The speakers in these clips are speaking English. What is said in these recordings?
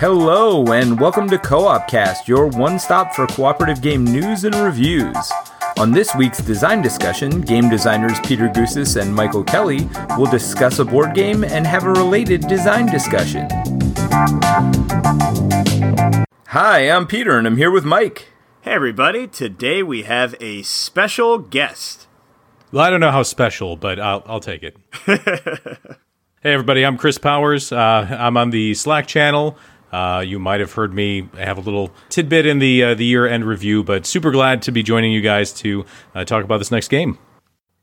Hello, and welcome to Co op Cast, your one stop for cooperative game news and reviews. On this week's design discussion, game designers Peter Goosis and Michael Kelly will discuss a board game and have a related design discussion. Hi, I'm Peter, and I'm here with Mike. Hey, everybody. Today we have a special guest. Well, I don't know how special, but I'll, I'll take it. hey, everybody. I'm Chris Powers. Uh, I'm on the Slack channel. Uh, you might have heard me have a little tidbit in the uh, the year end review, but super glad to be joining you guys to uh, talk about this next game.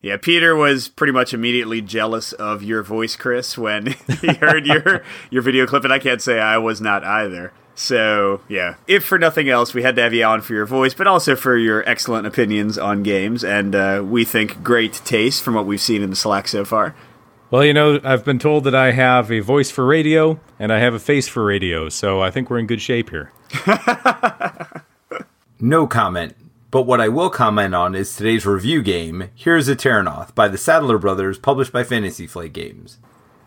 Yeah, Peter was pretty much immediately jealous of your voice, Chris, when he heard your your video clip, and I can't say I was not either. So, yeah, if for nothing else, we had to have you on for your voice, but also for your excellent opinions on games, and uh, we think great taste from what we've seen in the Slack so far. Well, you know, I've been told that I have a voice for radio and I have a face for radio, so I think we're in good shape here. no comment. But what I will comment on is today's review game, Heroes of Terrinoth, by the Sadler Brothers, published by Fantasy Flight Games.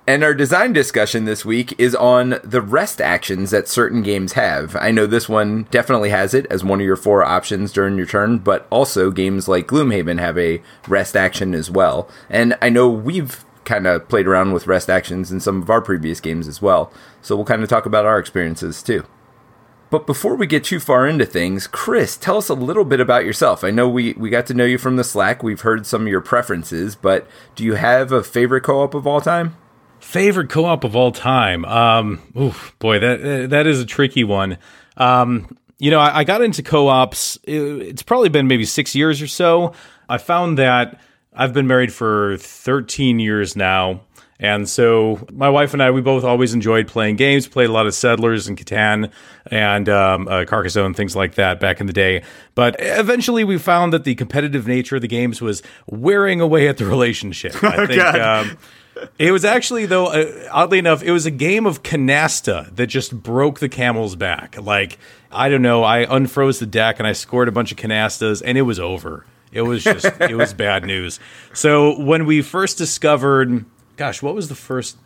And our design discussion this week is on the rest actions that certain games have. I know this one definitely has it as one of your four options during your turn, but also games like Gloomhaven have a rest action as well. And I know we've kind of played around with rest actions in some of our previous games as well. So we'll kind of talk about our experiences too. But before we get too far into things, Chris, tell us a little bit about yourself. I know we, we got to know you from the Slack. We've heard some of your preferences, but do you have a favorite co op of all time? Favorite co op of all time? Um, oof, boy, that that is a tricky one. Um, you know, I, I got into co ops, it, it's probably been maybe six years or so. I found that I've been married for 13 years now. And so my wife and I, we both always enjoyed playing games, played a lot of Settlers and Catan and um, uh, Carcassonne, things like that back in the day. But eventually we found that the competitive nature of the games was wearing away at the relationship. I think. Um, it was actually, though, uh, oddly enough, it was a game of canasta that just broke the camel's back. Like, I don't know, I unfroze the deck and I scored a bunch of canastas and it was over. It was just it was bad news. So when we first discovered, gosh, what was the first?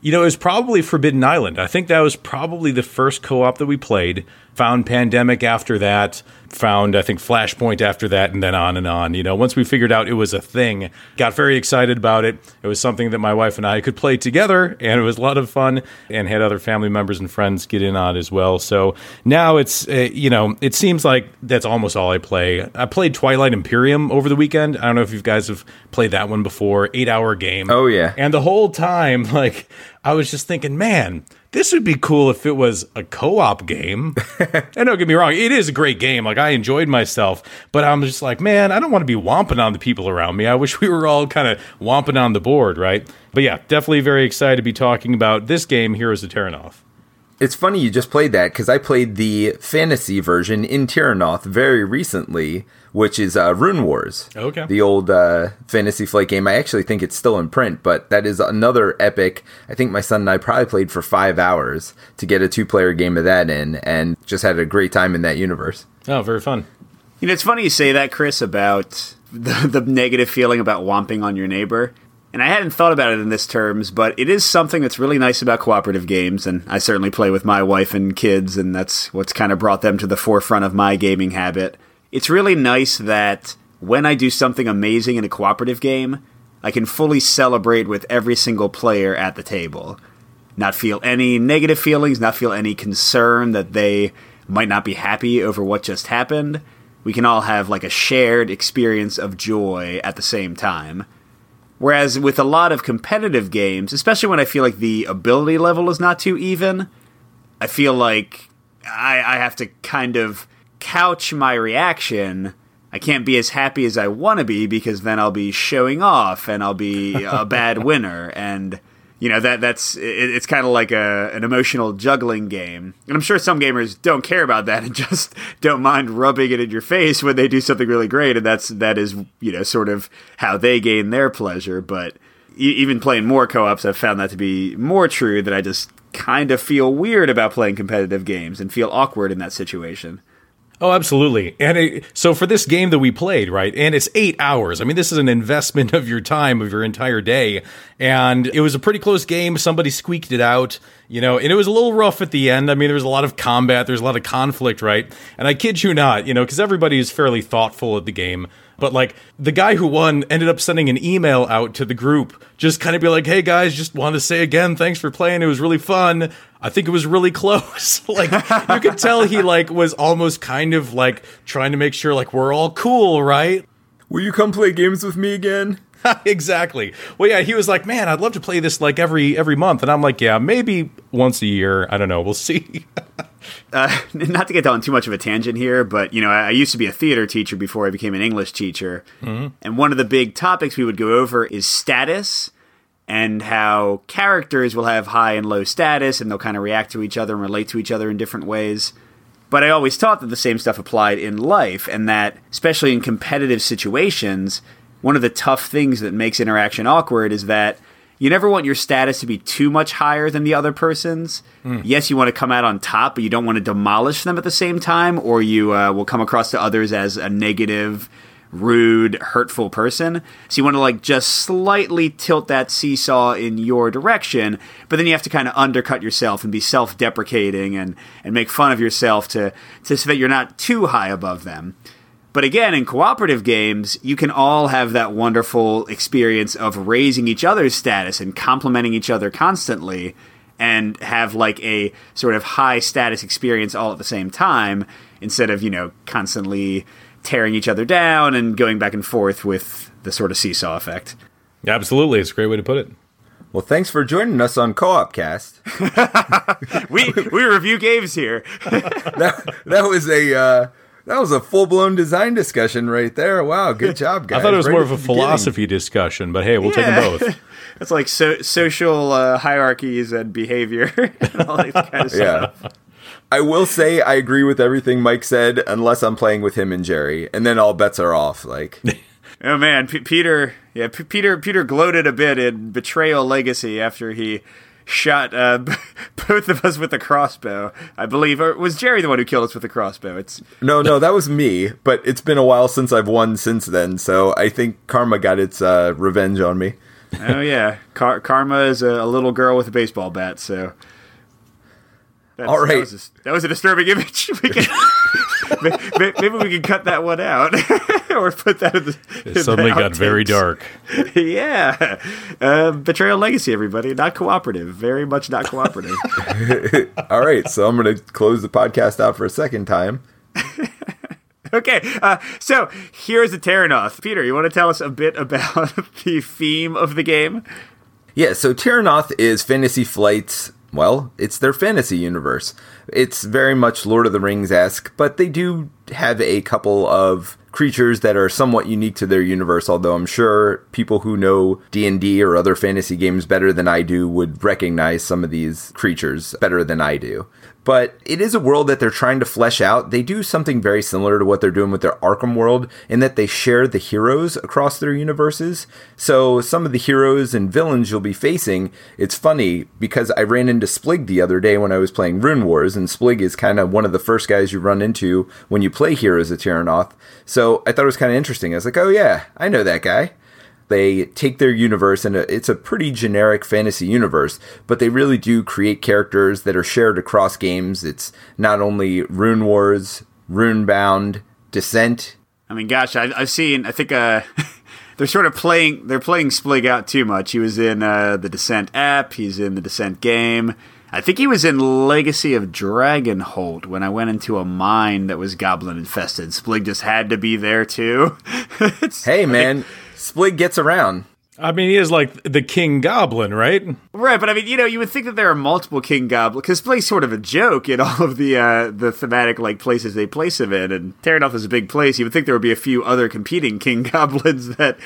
You know, it was probably Forbidden Island. I think that was probably the first co-op that we played. Found Pandemic after that found I think Flashpoint after that, and then on and on. You know, once we figured out it was a thing, got very excited about it. It was something that my wife and I could play together, and it was a lot of fun, and had other family members and friends get in on as well. So now it's uh, you know it seems like that's almost all I play. I played Twilight Imperium over the weekend. I don't know if you guys have played that one before. Eight hour game. Oh yeah. And the whole time, like I was just thinking, man this would be cool if it was a co-op game. and don't get me wrong, it is a great game. Like I enjoyed myself, but I'm just like, man, I don't want to be womping on the people around me. I wish we were all kind of womping on the board, right? But yeah, definitely very excited to be talking about this game, Heroes of Terrinoth. It's funny you just played that because I played the fantasy version in Terrinoth very recently which is uh, Rune Wars. Okay. The old uh, Fantasy Flight game. I actually think it's still in print, but that is another epic. I think my son and I probably played for five hours to get a two player game of that in and just had a great time in that universe. Oh, very fun. You know, it's funny you say that, Chris, about the, the negative feeling about womping on your neighbor. And I hadn't thought about it in this terms, but it is something that's really nice about cooperative games, and I certainly play with my wife and kids, and that's what's kind of brought them to the forefront of my gaming habit it's really nice that when I do something amazing in a cooperative game, I can fully celebrate with every single player at the table. Not feel any negative feelings, not feel any concern that they might not be happy over what just happened. We can all have like a shared experience of joy at the same time. Whereas with a lot of competitive games, especially when I feel like the ability level is not too even, I feel like I, I have to kind of couch my reaction, I can't be as happy as I want to be because then I'll be showing off and I'll be a bad winner. And you know that that's it, it's kind of like a an emotional juggling game. And i'm sure some gamers don't care about that and just don't mind rubbing it in your face when they do something really great and that's that is you know sort of how they gain their pleasure. But even playing more co-ops i've found that to be more true that i just kind of feel weird about playing competitive games and feel awkward in that situation Oh, absolutely. And it, so for this game that we played, right, and it's eight hours. I mean, this is an investment of your time, of your entire day. And it was a pretty close game. Somebody squeaked it out, you know, and it was a little rough at the end. I mean, there was a lot of combat, there's a lot of conflict, right? And I kid you not, you know, because everybody is fairly thoughtful at the game. But like the guy who won ended up sending an email out to the group, just kind of be like, "Hey guys, just want to say again, thanks for playing. It was really fun. I think it was really close." like you could tell he like was almost kind of like trying to make sure like we're all cool, right? Will you come play games with me again? exactly. Well, yeah, he was like, "Man, I'd love to play this like every every month," and I'm like, "Yeah, maybe once a year. I don't know. We'll see." uh, not to get on too much of a tangent here, but you know, I, I used to be a theater teacher before I became an English teacher, mm-hmm. and one of the big topics we would go over is status and how characters will have high and low status, and they'll kind of react to each other and relate to each other in different ways. But I always thought that the same stuff applied in life, and that especially in competitive situations, one of the tough things that makes interaction awkward is that you never want your status to be too much higher than the other person's. Mm. Yes, you want to come out on top, but you don't want to demolish them at the same time, or you uh, will come across to others as a negative, rude, hurtful person. So you want to like just slightly tilt that seesaw in your direction, but then you have to kind of undercut yourself and be self-deprecating and and make fun of yourself to to so that you're not too high above them. But again, in cooperative games, you can all have that wonderful experience of raising each other's status and complimenting each other constantly and have like a sort of high status experience all at the same time instead of, you know, constantly tearing each other down and going back and forth with the sort of seesaw effect. Absolutely. It's a great way to put it. Well, thanks for joining us on Co-op Cast. we we review games here. that, that was a uh, that was a full blown design discussion right there. Wow, good job, guys. I thought it was right more of a philosophy discussion, but hey, we'll yeah. take them both. it's like so- social uh, hierarchies and behavior and all that kind of stuff. Yeah. I will say I agree with everything Mike said, unless I'm playing with him and Jerry, and then all bets are off. Like, oh man, P- Peter, yeah, P- Peter, Peter gloated a bit in Betrayal Legacy after he shot uh, both of us with a crossbow. I believe, or was Jerry the one who killed us with a crossbow? It's no, no, that was me. But it's been a while since I've won since then, so I think karma got its uh, revenge on me. oh yeah, Car- karma is a, a, little girl with a baseball bat. So. All right, that was, a, that was a disturbing image. We can, maybe we can cut that one out. or put that in the. It in suddenly the got very dark. yeah, uh, Betrayal Legacy, everybody, not cooperative. Very much not cooperative. All right, so I'm going to close the podcast out for a second time. okay, uh, so here's a Terrinoth. Peter, you want to tell us a bit about the theme of the game? Yeah, so Terrinoth is Fantasy Flight's well, it's their fantasy universe. It's very much Lord of the Rings esque, but they do have a couple of creatures that are somewhat unique to their universe although i'm sure people who know d&d or other fantasy games better than i do would recognize some of these creatures better than i do but it is a world that they're trying to flesh out. They do something very similar to what they're doing with their Arkham world in that they share the heroes across their universes. So some of the heroes and villains you'll be facing, it's funny because I ran into Splig the other day when I was playing Rune Wars, and Splig is kind of one of the first guys you run into when you play Heroes of Terrinoth. So I thought it was kind of interesting. I was like, oh yeah, I know that guy they take their universe and it's a pretty generic fantasy universe, but they really do create characters that are shared across games. It's not only Rune Wars, Runebound, Descent. I mean, gosh, I, have seen. I think uh, they're sort of playing. They're playing Splig out too much. He was in uh, the Descent app. He's in the Descent game. I think he was in Legacy of Dragonholt when I went into a mine that was goblin infested. Splig just had to be there too. hey, man. Splig gets around. I mean, he is like the King Goblin, right? Right, but I mean, you know, you would think that there are multiple King Goblins because Splig's sort of a joke in all of the uh, the thematic like places they place him in, and Terrinoth is a big place. You would think there would be a few other competing King Goblins that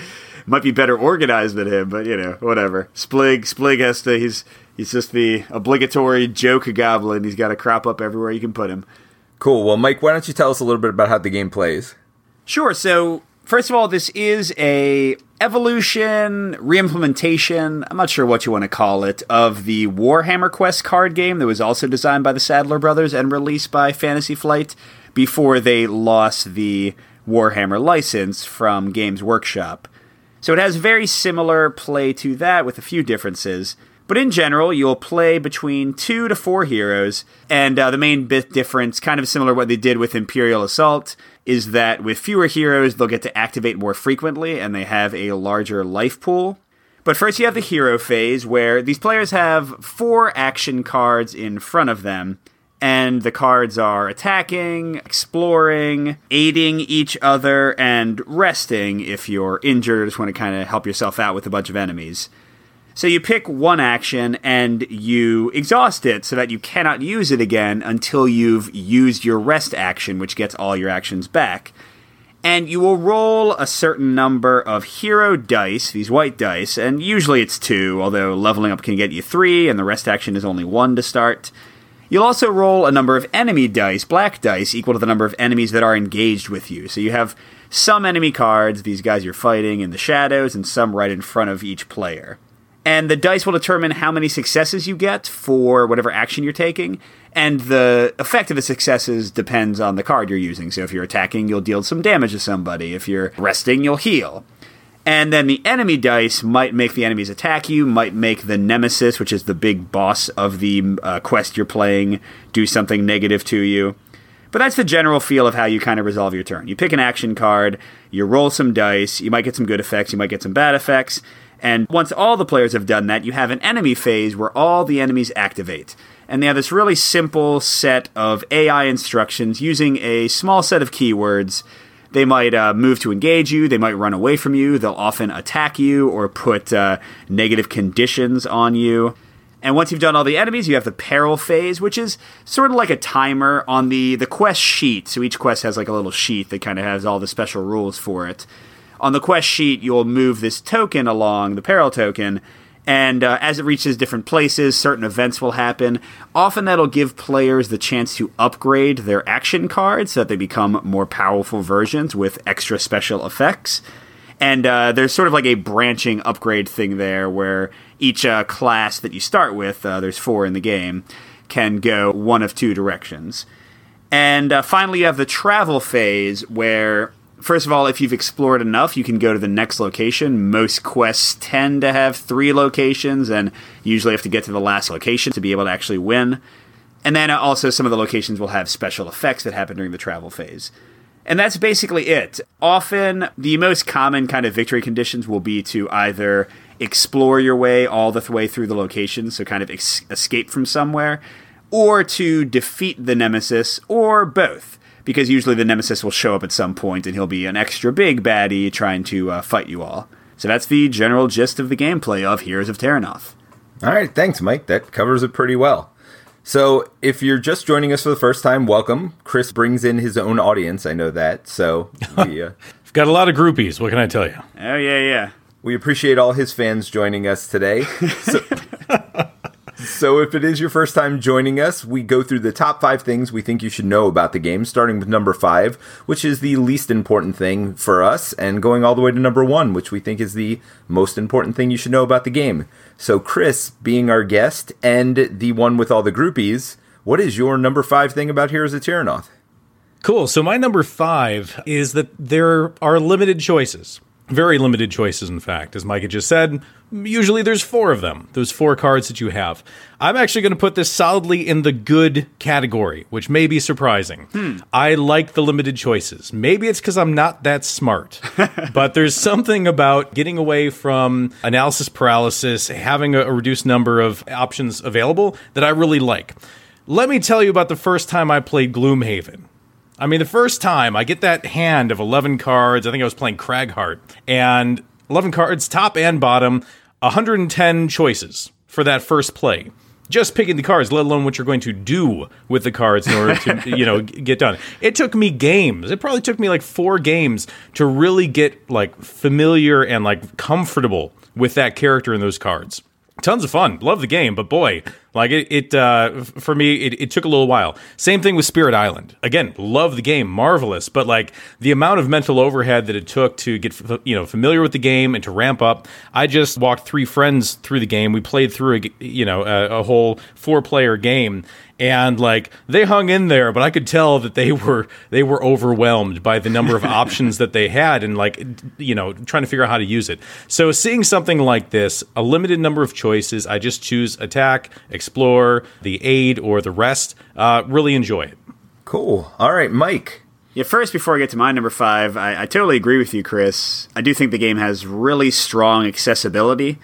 might be better organized than him, but you know, whatever. Splig, Splig has to. He's he's just the obligatory joke Goblin. He's got to crop up everywhere you can put him. Cool. Well, Mike, why don't you tell us a little bit about how the game plays? Sure. So First of all, this is a evolution, reimplementation, I'm not sure what you want to call it, of the Warhammer Quest card game that was also designed by the Sadler brothers and released by Fantasy Flight before they lost the Warhammer license from Games Workshop. So it has very similar play to that with a few differences. But in general, you'll play between two to four heroes, and uh, the main bit difference, kind of similar to what they did with Imperial Assault, is that with fewer heroes, they'll get to activate more frequently, and they have a larger life pool. But first, you have the hero phase, where these players have four action cards in front of them, and the cards are attacking, exploring, aiding each other, and resting if you're injured just want to kind of help yourself out with a bunch of enemies. So you pick one action and you exhaust it so that you cannot use it again until you've used your rest action, which gets all your actions back. And you will roll a certain number of hero dice, these white dice, and usually it's two, although leveling up can get you three, and the rest action is only one to start. You'll also roll a number of enemy dice, black dice, equal to the number of enemies that are engaged with you. So you have some enemy cards, these guys you're fighting in the shadows, and some right in front of each player and the dice will determine how many successes you get for whatever action you're taking. And the effect of the successes depends on the card you're using. So if you're attacking you'll deal some damage to somebody. If you're resting you'll heal. And then the enemy dice might make the enemies attack you might make the nemesis which is the big boss of the uh, quest you're playing do something negative to you. But that's the general feel of how you kind of resolve your turn. You pick an action card, you roll some dice, you might get some good effects, you might get some bad effects, and once all the players have done that, you have an enemy phase where all the enemies activate. And they have this really simple set of AI instructions using a small set of keywords. They might uh, move to engage you, they might run away from you, they'll often attack you or put uh, negative conditions on you. And once you've done all the enemies, you have the peril phase, which is sort of like a timer on the, the quest sheet. So each quest has like a little sheet that kind of has all the special rules for it on the quest sheet, you'll move this token along, the peril token, and uh, as it reaches different places, certain events will happen. Often that'll give players the chance to upgrade their action cards so that they become more powerful versions with extra special effects. And uh, there's sort of like a branching upgrade thing there where each uh, class that you start with, uh, there's four in the game, can go one of two directions. And uh, finally, you have the travel phase where first of all, if you've explored enough, you can go to the next location. Most quests tend to have three locations, and usually have to get to the last location to be able to actually win. And then also, some of the locations will have special effects that happen during the travel phase. And that's basically it. Often, the most common kind of victory conditions will be to either explore your way all the way through the location, so kind of ex- escape from somewhere, or to defeat the nemesis, or both because usually the nemesis will show up at some point and he'll be an extra big baddie trying to uh, fight you all. So that's the general gist of the gameplay of Heroes of Terrinoth. All right, thanks, Mike. That covers it pretty well. So, if you're just joining us for the first time, welcome. Chris brings in his own audience. I know that. So, we, uh, have got a lot of groupies. What can I tell you? Oh yeah, yeah. We appreciate all his fans joining us today. So, so, if it is your first time joining us, we go through the top five things we think you should know about the game, starting with number five, which is the least important thing for us, and going all the way to number one, which we think is the most important thing you should know about the game. So, Chris, being our guest and the one with all the groupies, what is your number five thing about Heroes of Terrinoth? Cool. So, my number five is that there are limited choices. Very limited choices, in fact. As Micah just said, usually there's four of them, those four cards that you have. I'm actually going to put this solidly in the good category, which may be surprising. Hmm. I like the limited choices. Maybe it's because I'm not that smart, but there's something about getting away from analysis paralysis, having a, a reduced number of options available that I really like. Let me tell you about the first time I played Gloomhaven. I mean, the first time I get that hand of 11 cards, I think I was playing Cragheart, and 11 cards, top and bottom, 110 choices for that first play. Just picking the cards, let alone what you're going to do with the cards in order to, you know, get done. It took me games. It probably took me like four games to really get like familiar and like comfortable with that character and those cards. Tons of fun. Love the game, but boy, Like it, it uh, for me, it, it, took a little while. Same thing with Spirit Island. Again, love the game, marvelous, but like the amount of mental overhead that it took to get you know familiar with the game and to ramp up. I just walked three friends through the game. We played through a you know a, a whole four player game, and like they hung in there but i could tell that they were they were overwhelmed by the number of options that they had and like you know trying to figure out how to use it so seeing something like this a limited number of choices i just choose attack explore the aid or the rest uh, really enjoy it cool all right mike yeah, first, before I get to my number five, I, I totally agree with you, Chris. I do think the game has really strong accessibility.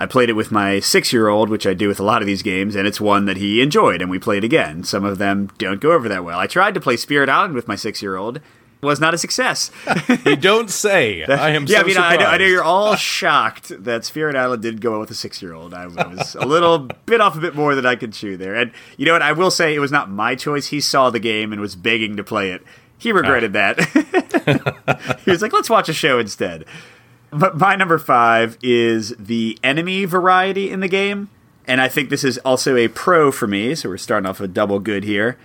I played it with my six year old, which I do with a lot of these games, and it's one that he enjoyed, and we played again. Some of them don't go over that well. I tried to play Spirit Island with my six year old. Was not a success. you don't say. I am. Yeah, so I mean, I know, I know, you're all shocked that Spirit Island did go with a six-year-old. I, I was a little bit off a bit more than I could chew there, and you know what? I will say it was not my choice. He saw the game and was begging to play it. He regretted ah. that. he was like, "Let's watch a show instead." But my number five is the enemy variety in the game. And I think this is also a pro for me, so we're starting off a double good here.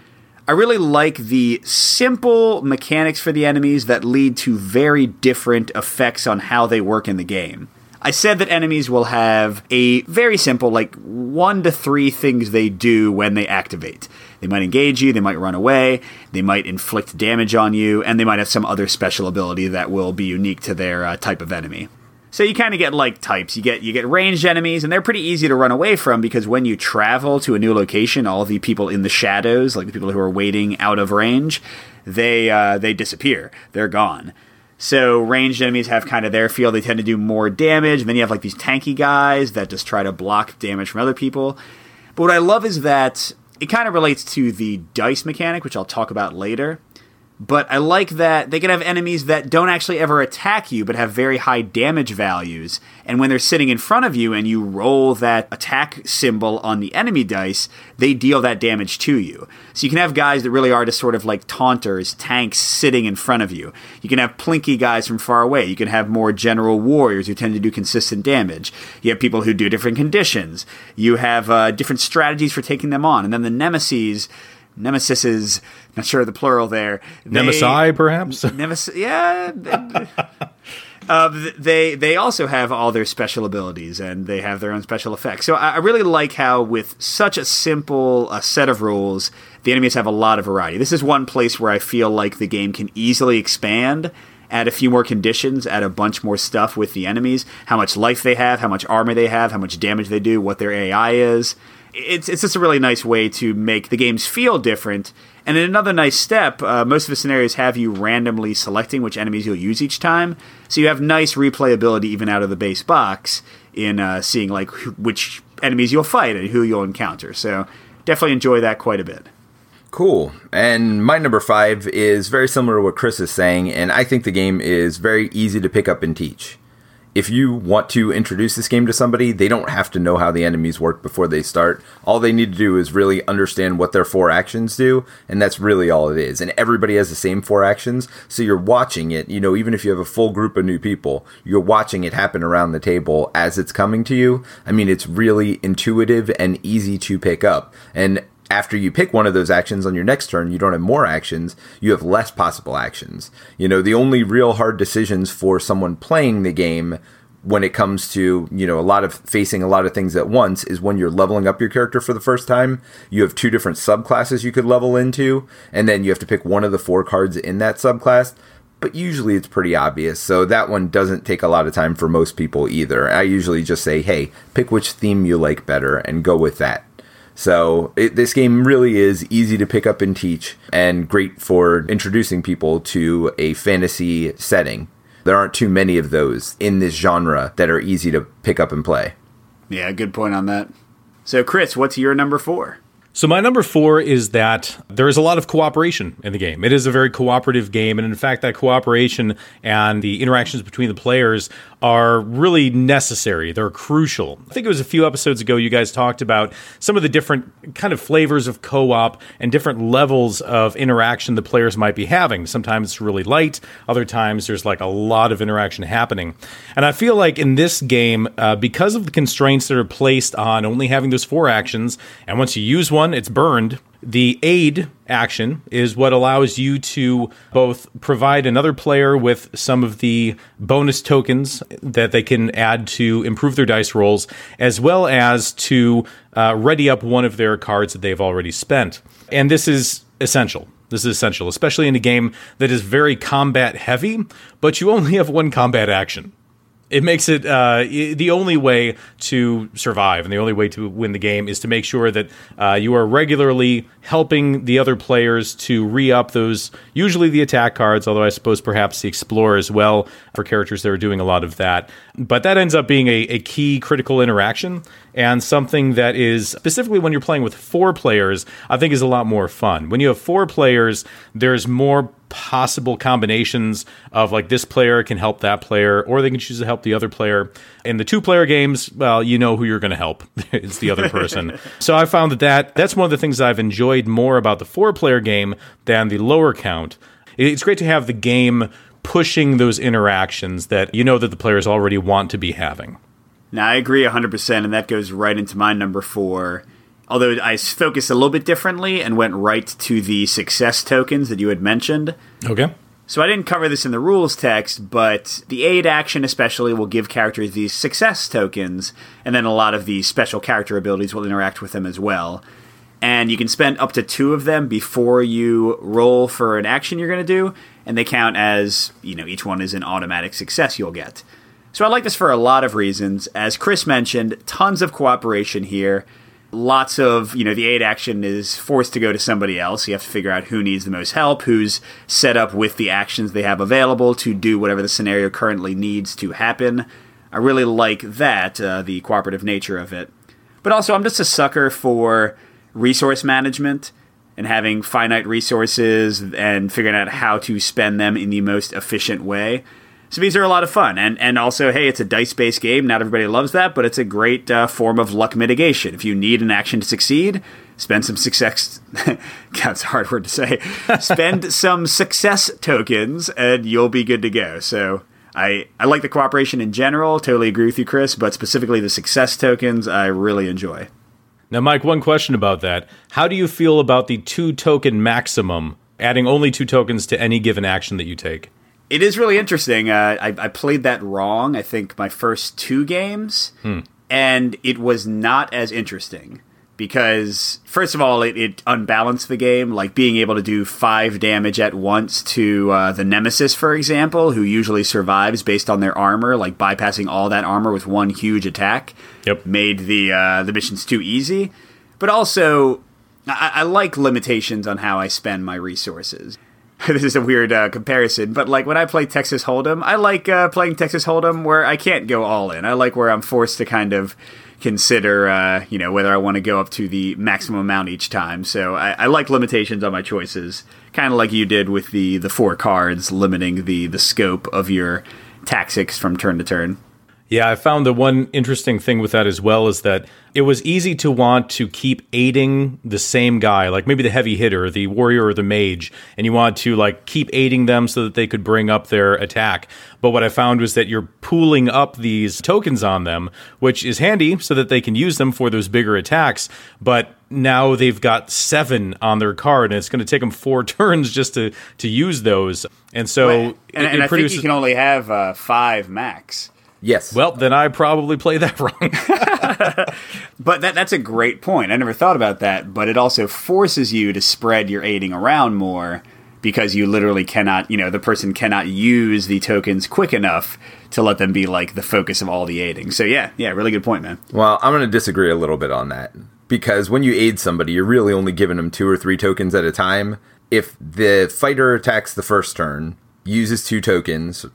I really like the simple mechanics for the enemies that lead to very different effects on how they work in the game. I said that enemies will have a very simple, like one to three things they do when they activate. They might engage you, they might run away, they might inflict damage on you, and they might have some other special ability that will be unique to their uh, type of enemy. So you kind of get like types. You get you get ranged enemies, and they're pretty easy to run away from because when you travel to a new location, all the people in the shadows, like the people who are waiting out of range, they uh, they disappear. They're gone. So ranged enemies have kind of their feel. They tend to do more damage. And then you have like these tanky guys that just try to block damage from other people. But what I love is that it kind of relates to the dice mechanic, which I'll talk about later. But I like that they can have enemies that don't actually ever attack you, but have very high damage values. And when they're sitting in front of you and you roll that attack symbol on the enemy dice, they deal that damage to you. So you can have guys that really are just sort of like taunters, tanks sitting in front of you. You can have plinky guys from far away. You can have more general warriors who tend to do consistent damage. You have people who do different conditions. You have uh, different strategies for taking them on. And then the nemesis nemesises, not sure of the plural there. Nemesi, perhaps? Nemesis, yeah. Uh, they they also have all their special abilities and they have their own special effects. So I, really like how with such a simple uh, set of rules, the enemies have a lot of variety. This is one place where I feel like the game can easily expand. Add a few more conditions, add a bunch more stuff with the enemies, how much life they have, how much armor they have, how much damage they do, what their AI is it's it's just a really nice way to make the games feel different. And in another nice step, uh, most of the scenarios have you randomly selecting which enemies you'll use each time, so you have nice replayability even out of the base box in uh, seeing like which enemies you'll fight and who you'll encounter. So definitely enjoy that quite a bit. Cool. And my number five is very similar to what Chris is saying, and I think the game is very easy to pick up and teach if you want to introduce this game to somebody, they don't have to know how the enemies work before they start. All they need to do is really understand what their four actions do, and that's really all it is. And everybody has the same four actions, so you're watching it, you know, even if you have a full group of new people, you're watching it happen around the table as it's coming to you. I mean, it's really intuitive and easy to pick up. And after you pick one of those actions on your next turn, you don't have more actions, you have less possible actions. You know, the only real hard decisions for someone playing the game when it comes to, you know, a lot of facing a lot of things at once is when you're leveling up your character for the first time. You have two different subclasses you could level into, and then you have to pick one of the four cards in that subclass. But usually it's pretty obvious, so that one doesn't take a lot of time for most people either. I usually just say, hey, pick which theme you like better and go with that. So it, this game really is easy to pick up and teach, and great for introducing people to a fantasy setting. There aren't too many of those in this genre that are easy to pick up and play. Yeah, good point on that. So, Chris, what's your number four? So my number four is that there is a lot of cooperation in the game. It is a very cooperative game, and in fact, that cooperation and the interactions between the players are really necessary. They're crucial. I think it was a few episodes ago you guys talked about some of the different kind of flavors of co op and different levels of interaction the players might be having. Sometimes it's really light, other times there's like a lot of interaction happening. And I feel like in this game, uh, because of the constraints that are placed on only having those four actions, and once you use one, it's burned the aid action is what allows you to both provide another player with some of the bonus tokens that they can add to improve their dice rolls, as well as to uh, ready up one of their cards that they've already spent. And this is essential. This is essential, especially in a game that is very combat heavy, but you only have one combat action it makes it uh, the only way to survive and the only way to win the game is to make sure that uh, you are regularly helping the other players to re up those, usually the attack cards, although I suppose perhaps the Explorer as well for characters that are doing a lot of that. But that ends up being a, a key critical interaction and something that is specifically when you're playing with four players, I think is a lot more fun. When you have four players, there's more possible combinations of like this player can help that player, or they can choose to help the other player. In the two player games, well, you know who you're going to help. it's the other person. so I found that, that that's one of the things I've enjoyed more about the four player game than the lower count. It's great to have the game pushing those interactions that you know that the players already want to be having. Now, I agree 100%, and that goes right into my number four although I focused a little bit differently and went right to the success tokens that you had mentioned. Okay. So I didn't cover this in the rules text, but the aid action especially will give characters these success tokens, and then a lot of the special character abilities will interact with them as well. And you can spend up to two of them before you roll for an action you're going to do, and they count as, you know, each one is an automatic success you'll get. So I like this for a lot of reasons. As Chris mentioned, tons of cooperation here lots of you know the aid action is forced to go to somebody else. You have to figure out who needs the most help who's set up with the actions they have available to do whatever the scenario currently needs to happen. I really like that uh, the cooperative nature of it. But also i'm just a sucker for resource management and having finite resources and figuring out how to spend them in the most efficient way so these are a lot of fun, and and also, hey, it's a dice based game. Not everybody loves that, but it's a great uh, form of luck mitigation. If you need an action to succeed, spend some success. That's a hard word to say. spend some success tokens, and you'll be good to go. So. I, I like the cooperation in general. Totally agree with you, Chris. But specifically the success tokens, I really enjoy. Now, Mike, one question about that. How do you feel about the two token maximum, adding only two tokens to any given action that you take? It is really interesting. Uh, I, I, played that wrong. I think my first two games, hmm. and it was not as interesting because first of all, it, it, unbalanced the game. Like being able to do five damage at once to uh, the Nemesis, for example, who usually survives based on their armor, like bypassing all that armor with one huge attack. Yep, made the uh, the missions too easy. But also, I, I like limitations on how I spend my resources. this is a weird uh, comparison, but like when I play Texas Hold'em, I like uh, playing Texas Hold'em where I can't go all in. I like where I'm forced to kind of consider, uh, you know, whether I want to go up to the maximum amount each time. So I, I like limitations on my choices, kind of like you did with the the four cards, limiting the the scope of your tactics from turn to turn. Yeah, I found the one interesting thing with that as well is that it was easy to want to keep aiding the same guy, like maybe the heavy hitter, the warrior or the mage, and you want to like keep aiding them so that they could bring up their attack. But what I found was that you're pooling up these tokens on them, which is handy so that they can use them for those bigger attacks, but now they've got seven on their card, and it's going to take them four turns just to to use those. And so, and, it, and it I produces, think you can only have uh, five max. Yes. Well, then I probably play that wrong. but that, that's a great point. I never thought about that, but it also forces you to spread your aiding around more because you literally cannot, you know, the person cannot use the tokens quick enough to let them be like the focus of all the aiding. So yeah, yeah, really good point, man. Well, I'm going to disagree a little bit on that because when you aid somebody, you're really only giving them two or three tokens at a time. If the fighter attacks the first turn, uses two tokens,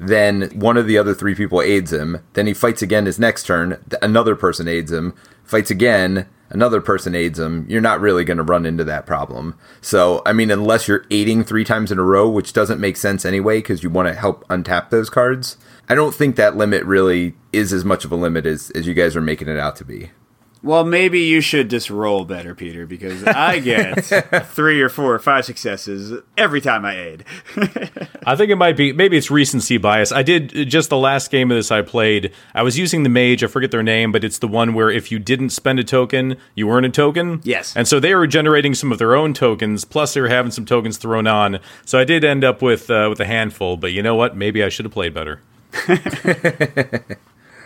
then one of the other three people aids him. Then he fights again his next turn. Another person aids him. Fights again. Another person aids him. You're not really going to run into that problem. So, I mean, unless you're aiding three times in a row, which doesn't make sense anyway, because you want to help untap those cards. I don't think that limit really is as much of a limit as, as you guys are making it out to be. Well, maybe you should just roll better, Peter, because I get three or four or five successes every time I aid. I think it might be maybe it's recency bias. I did just the last game of this I played. I was using the mage. I forget their name, but it's the one where if you didn't spend a token, you earn a token. Yes. And so they were generating some of their own tokens. Plus, they were having some tokens thrown on. So I did end up with uh, with a handful. But you know what? Maybe I should have played better.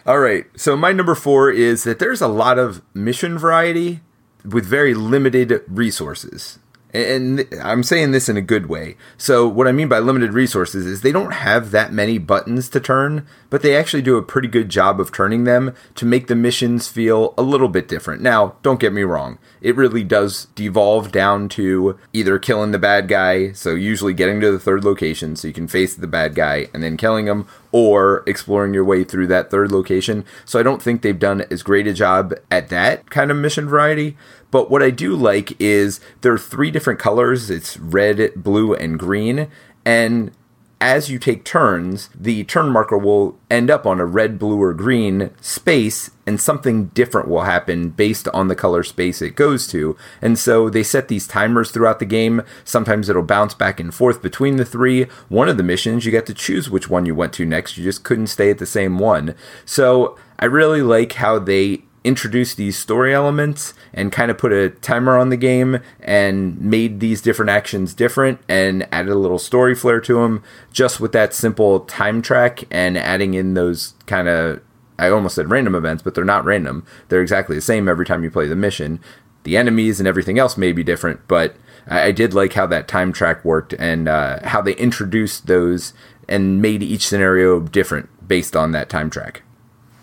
All right. So my number four is that there's a lot of mission variety with very limited resources. And I'm saying this in a good way. So, what I mean by limited resources is they don't have that many buttons to turn, but they actually do a pretty good job of turning them to make the missions feel a little bit different. Now, don't get me wrong, it really does devolve down to either killing the bad guy, so usually getting to the third location so you can face the bad guy and then killing him, or exploring your way through that third location. So, I don't think they've done as great a job at that kind of mission variety. But what I do like is there are three different colors it's red, blue, and green. And as you take turns, the turn marker will end up on a red, blue, or green space, and something different will happen based on the color space it goes to. And so they set these timers throughout the game. Sometimes it'll bounce back and forth between the three. One of the missions, you get to choose which one you went to next. You just couldn't stay at the same one. So I really like how they introduced these story elements and kind of put a timer on the game and made these different actions different and added a little story flair to them just with that simple time track and adding in those kind of I almost said random events, but they're not random. They're exactly the same every time you play the mission. The enemies and everything else may be different, but I, did like how that time track worked and uh, how they introduced those and made each scenario different based on that time track.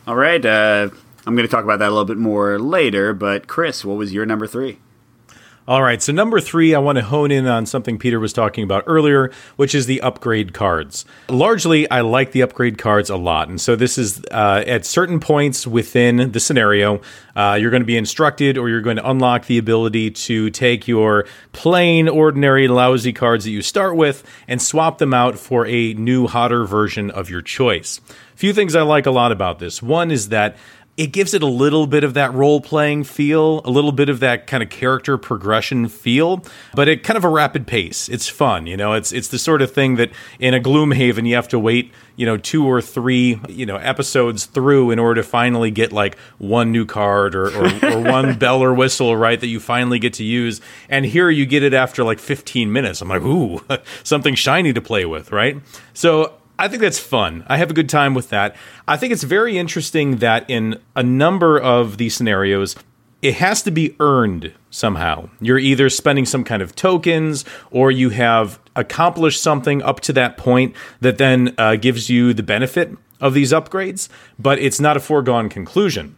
All right. Uh, I'm going to talk about that a little bit more later, but Chris, what was your number three? All right, so number three, I want to hone in on something Peter was talking about earlier, which is the upgrade cards. Largely, I like the upgrade cards a lot. And so, this is uh, at certain points within the scenario, uh, you're going to be instructed or you're going to unlock the ability to take your plain, ordinary, lousy cards that you start with and swap them out for a new, hotter version of your choice. Few things I like a lot about this. One is that it gives it a little bit of that role playing feel, a little bit of that kind of character progression feel, but at kind of a rapid pace. It's fun, you know. It's it's the sort of thing that in a Gloomhaven you have to wait, you know, two or three, you know, episodes through in order to finally get like one new card or or, or one bell or whistle, right, that you finally get to use. And here you get it after like 15 minutes. I'm like, ooh, something shiny to play with, right? So I think that's fun. I have a good time with that. I think it's very interesting that in a number of these scenarios, it has to be earned somehow. You're either spending some kind of tokens or you have accomplished something up to that point that then uh, gives you the benefit of these upgrades, but it's not a foregone conclusion.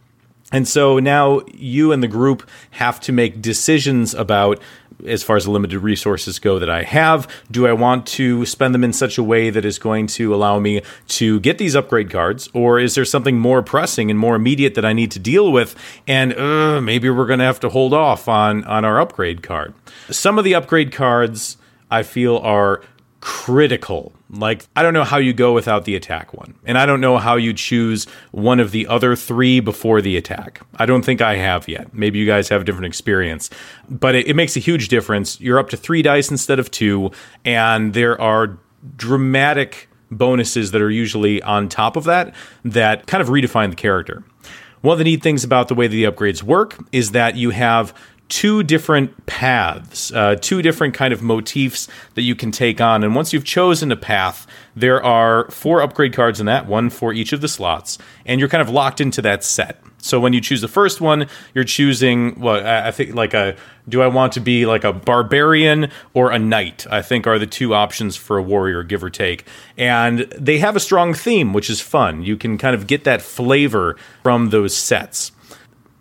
And so now you and the group have to make decisions about as far as the limited resources go that I have? Do I want to spend them in such a way that is going to allow me to get these upgrade cards? Or is there something more pressing and more immediate that I need to deal with? And uh, maybe we're going to have to hold off on, on our upgrade card. Some of the upgrade cards I feel are critical. Like, I don't know how you go without the attack one. And I don't know how you choose one of the other three before the attack. I don't think I have yet. Maybe you guys have a different experience. But it, it makes a huge difference. You're up to three dice instead of two, and there are dramatic bonuses that are usually on top of that that kind of redefine the character. One of the neat things about the way that the upgrades work is that you have two different paths, uh, two different kind of motifs that you can take on. And once you've chosen a path, there are four upgrade cards in that, one for each of the slots, and you're kind of locked into that set. So when you choose the first one, you're choosing well, I think like a do I want to be like a barbarian or a knight? I think are the two options for a warrior, give or take. And they have a strong theme, which is fun. You can kind of get that flavor from those sets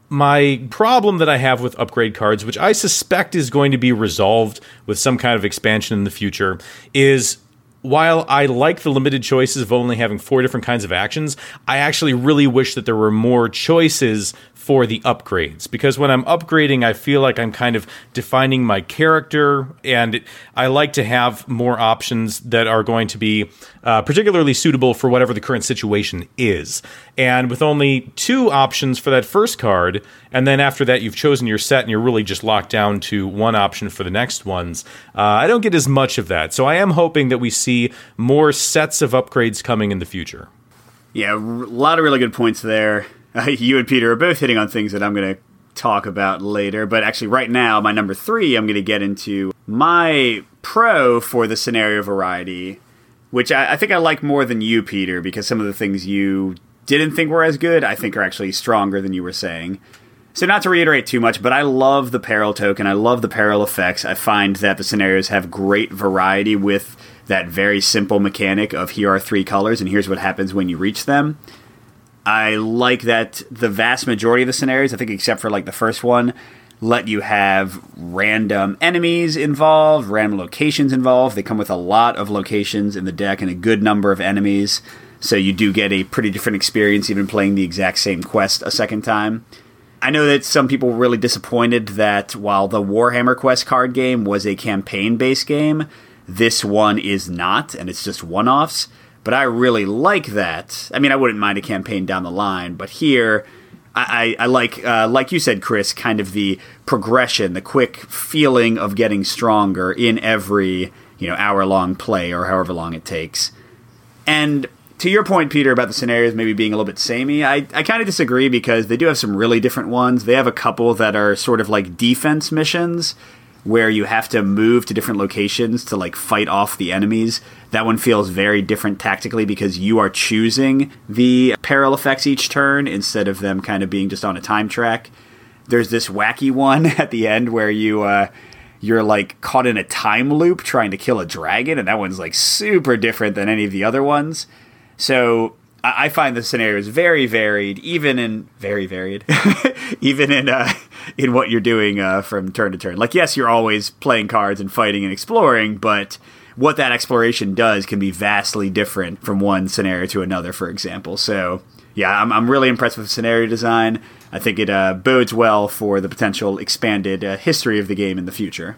my problem that I have with upgrade cards, which I suspect is going to be resolved with some kind of expansion in the future, is while I like the limited choices of only having four different kinds of actions, I actually really wish that there were more choices for the upgrades because when I'm upgrading, I feel like I'm kind of defining my character, and I like to have more options that are going to be uh, particularly suitable for whatever the current situation is. And with only two options for that first card, and then after that, you've chosen your set and you're really just locked down to one option for the next ones, uh, I don't get as much of that. So I am hoping that we see more sets of upgrades coming in the future. Yeah, a lot of really good points there. Uh, you and Peter are both hitting on things that I'm going to talk about later. But actually, right now, my number three, I'm going to get into my pro for the scenario variety, which I, I, think I like more than you, Peter, because some of the things you didn't think were as good, I think are actually stronger than you were saying. So, not to reiterate too much, but I love the peril token. I love the peril effects. I find that the scenarios have great variety with that very simple mechanic of here are three colors and here's what happens when you reach them. I like that the vast majority of the scenarios, I think except for like the first one, let you have random enemies involved, random locations involved. They come with a lot of locations in the deck and a good number of enemies. So you do get a pretty different experience even playing the exact same quest a second time. I know that some people were really disappointed that while the Warhammer Quest card game was a campaign based game, this one is not, and it's just one offs. But I really like that. I mean, I wouldn't mind a campaign down the line, but here, I, I, like, uh, like you said, Chris, kind of the progression, the quick feeling of getting stronger in every you know hour long play or however long it takes. And to your point, Peter, about the scenarios maybe being a little bit samey, I, I kind of disagree because they do have some really different ones. They have a couple that are sort of like defense missions where you have to move to different locations to like fight off the enemies. That one feels very different tactically because you are choosing the peril effects each turn instead of them kind of being just on a time track. There's this wacky one at the end where you uh, you're like caught in a time loop trying to kill a dragon, and that one's like super different than any of the other ones. So I find the scenarios very varied, even in very varied, even in uh, in what you're doing uh, from turn to turn. Like, yes, you're always playing cards and fighting and exploring, but what that exploration does can be vastly different from one scenario to another. For example, so yeah, I'm I'm really impressed with the scenario design. I think it uh, bodes well for the potential expanded uh, history of the game in the future.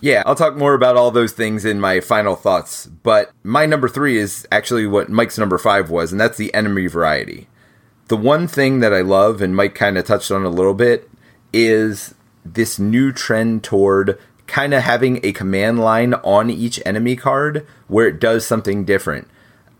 Yeah, I'll talk more about all those things in my final thoughts, but my number three is actually what Mike's number five was, and that's the enemy variety. The one thing that I love, and Mike kind of touched on a little bit, is this new trend toward kind of having a command line on each enemy card where it does something different.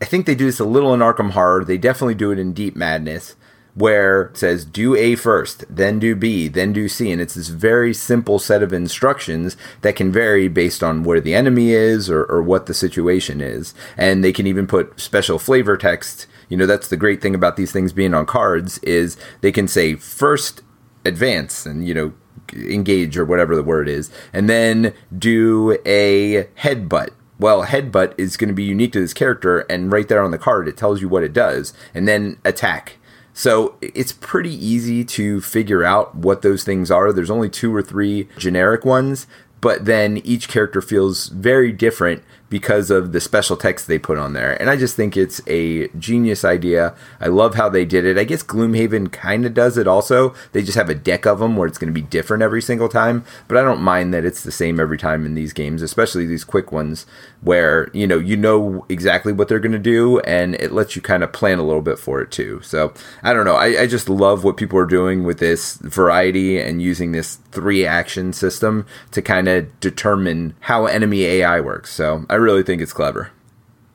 I think they do this a little in Arkham Horror. They definitely do it in Deep Madness where it says do A first, then do B, then do C. And it's this very simple set of instructions that can vary based on where the enemy is or, or what the situation is. And they can even put special flavor text. You know, that's the great thing about these things being on cards is they can say first advance and, you know, engage or whatever the word is, and then do a headbutt well, headbutt is going to be unique to this character, and right there on the card, it tells you what it does, and then attack. So it's pretty easy to figure out what those things are. There's only two or three generic ones, but then each character feels very different because of the special text they put on there. And I just think it's a genius idea. I love how they did it. I guess Gloomhaven kind of does it also. They just have a deck of them where it's going to be different every single time, but I don't mind that it's the same every time in these games, especially these quick ones where, you know, you know exactly what they're going to do and it lets you kind of plan a little bit for it too. So, I don't know. I, I just love what people are doing with this variety and using this three action system to kind of determine how enemy AI works. So, I really think it's clever.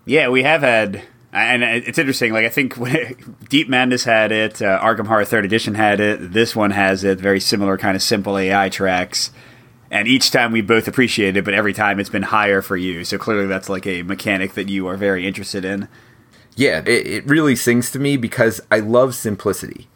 Yeah, we have had, and it's interesting. Like I think Deep Madness had it, uh, Arkham Horror Third Edition had it. This one has it. Very similar, kind of simple AI tracks. And each time we both appreciate it, but every time it's been higher for you. So clearly, that's like a mechanic that you are very interested in. Yeah, it, it really sings to me because I love simplicity.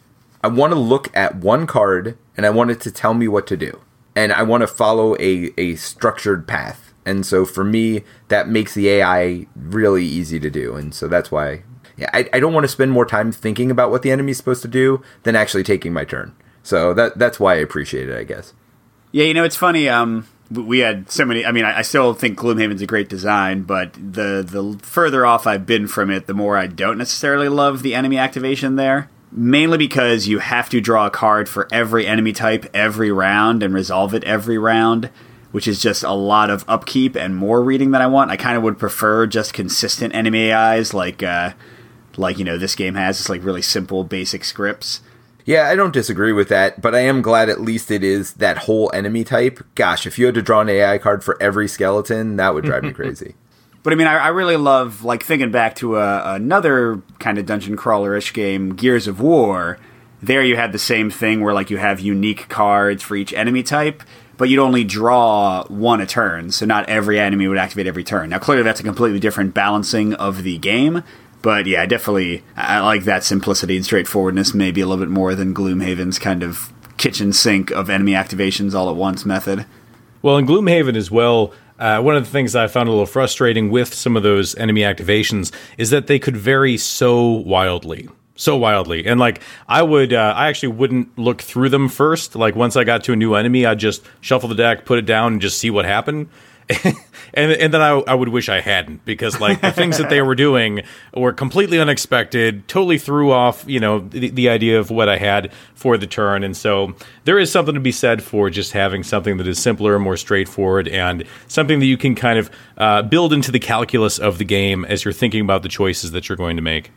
I want to look at one card and I want it to tell me what to do. And I want to follow a, a structured path and so for me, that makes the AI really easy to do. And so that's why yeah, I, I don't want to spend more time thinking about what the enemy's supposed to do than actually taking my turn. So that that's why I appreciate it, I guess. Yeah, you know, it's funny. Um, we had so many. I mean, I, I still think Gloomhaven's a great design, but the the further off I've been from it, the more I don't necessarily love the enemy activation there. mainly because you have to draw a card for every enemy type every round and resolve it every round, which is just a lot of upkeep and more reading than I want. I kind of would prefer just consistent enemy AIs like uh, like you know this game has. It's like really simple, basic scripts. Yeah, I don't disagree with that, but I am glad at least it is that whole enemy type. Gosh, if you had to draw an AI card for every skeleton, that would drive me crazy. But I mean, I, I, really love like thinking back to a, another kind of dungeon crawler-ish game, Gears of War. There, you had the same thing where like you have unique cards for each enemy type, but you'd only draw one a turn, so not every enemy would activate every turn. Now, clearly, that's a completely different balancing of the game. But yeah, definitely, I like that simplicity and straightforwardness maybe a little bit more than Gloomhaven's kind of kitchen sink of enemy activations all at once method. Well, in Gloomhaven as well, uh, one of the things I found a little frustrating with some of those enemy activations is that they could vary so wildly. So wildly. And like, I would, uh, I actually wouldn't look through them first. Like, once I got to a new enemy, I'd just shuffle the deck, put it down, and just see what happened. and and then I, I would wish I hadn't because like the things that they were doing were completely unexpected, totally threw off you know the, the idea of what I had for the turn, and so there is something to be said for just having something that is simpler, more straightforward, and something that you can kind of uh, build into the calculus of the game as you're thinking about the choices that you're going to make.